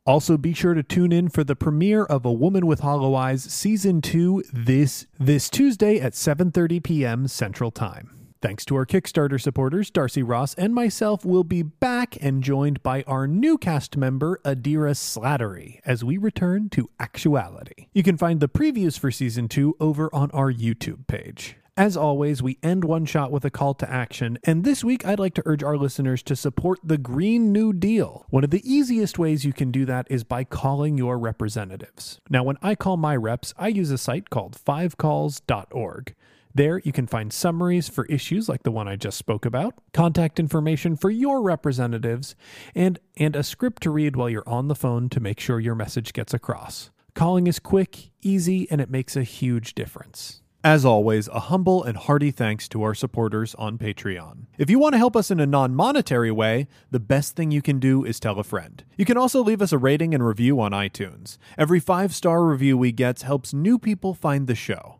Also be sure to tune in for the premiere of A Woman with Hollow Eyes season 2 this this Tuesday at 7:30 p.m. Central Time. Thanks to our Kickstarter supporters, Darcy Ross and myself will be back and joined by our new cast member, Adira Slattery, as we return to actuality. You can find the previews for season two over on our YouTube page. As always, we end one shot with a call to action, and this week I'd like to urge our listeners to support the Green New Deal. One of the easiest ways you can do that is by calling your representatives. Now, when I call my reps, I use a site called fivecalls.org. There, you can find summaries for issues like the one I just spoke about, contact information for your representatives, and, and a script to read while you're on the phone to make sure your message gets across. Calling is quick, easy, and it makes a huge difference. As always, a humble and hearty thanks to our supporters on Patreon. If you want to help us in a non monetary way, the best thing you can do is tell a friend. You can also leave us a rating and review on iTunes. Every five star review we get helps new people find the show.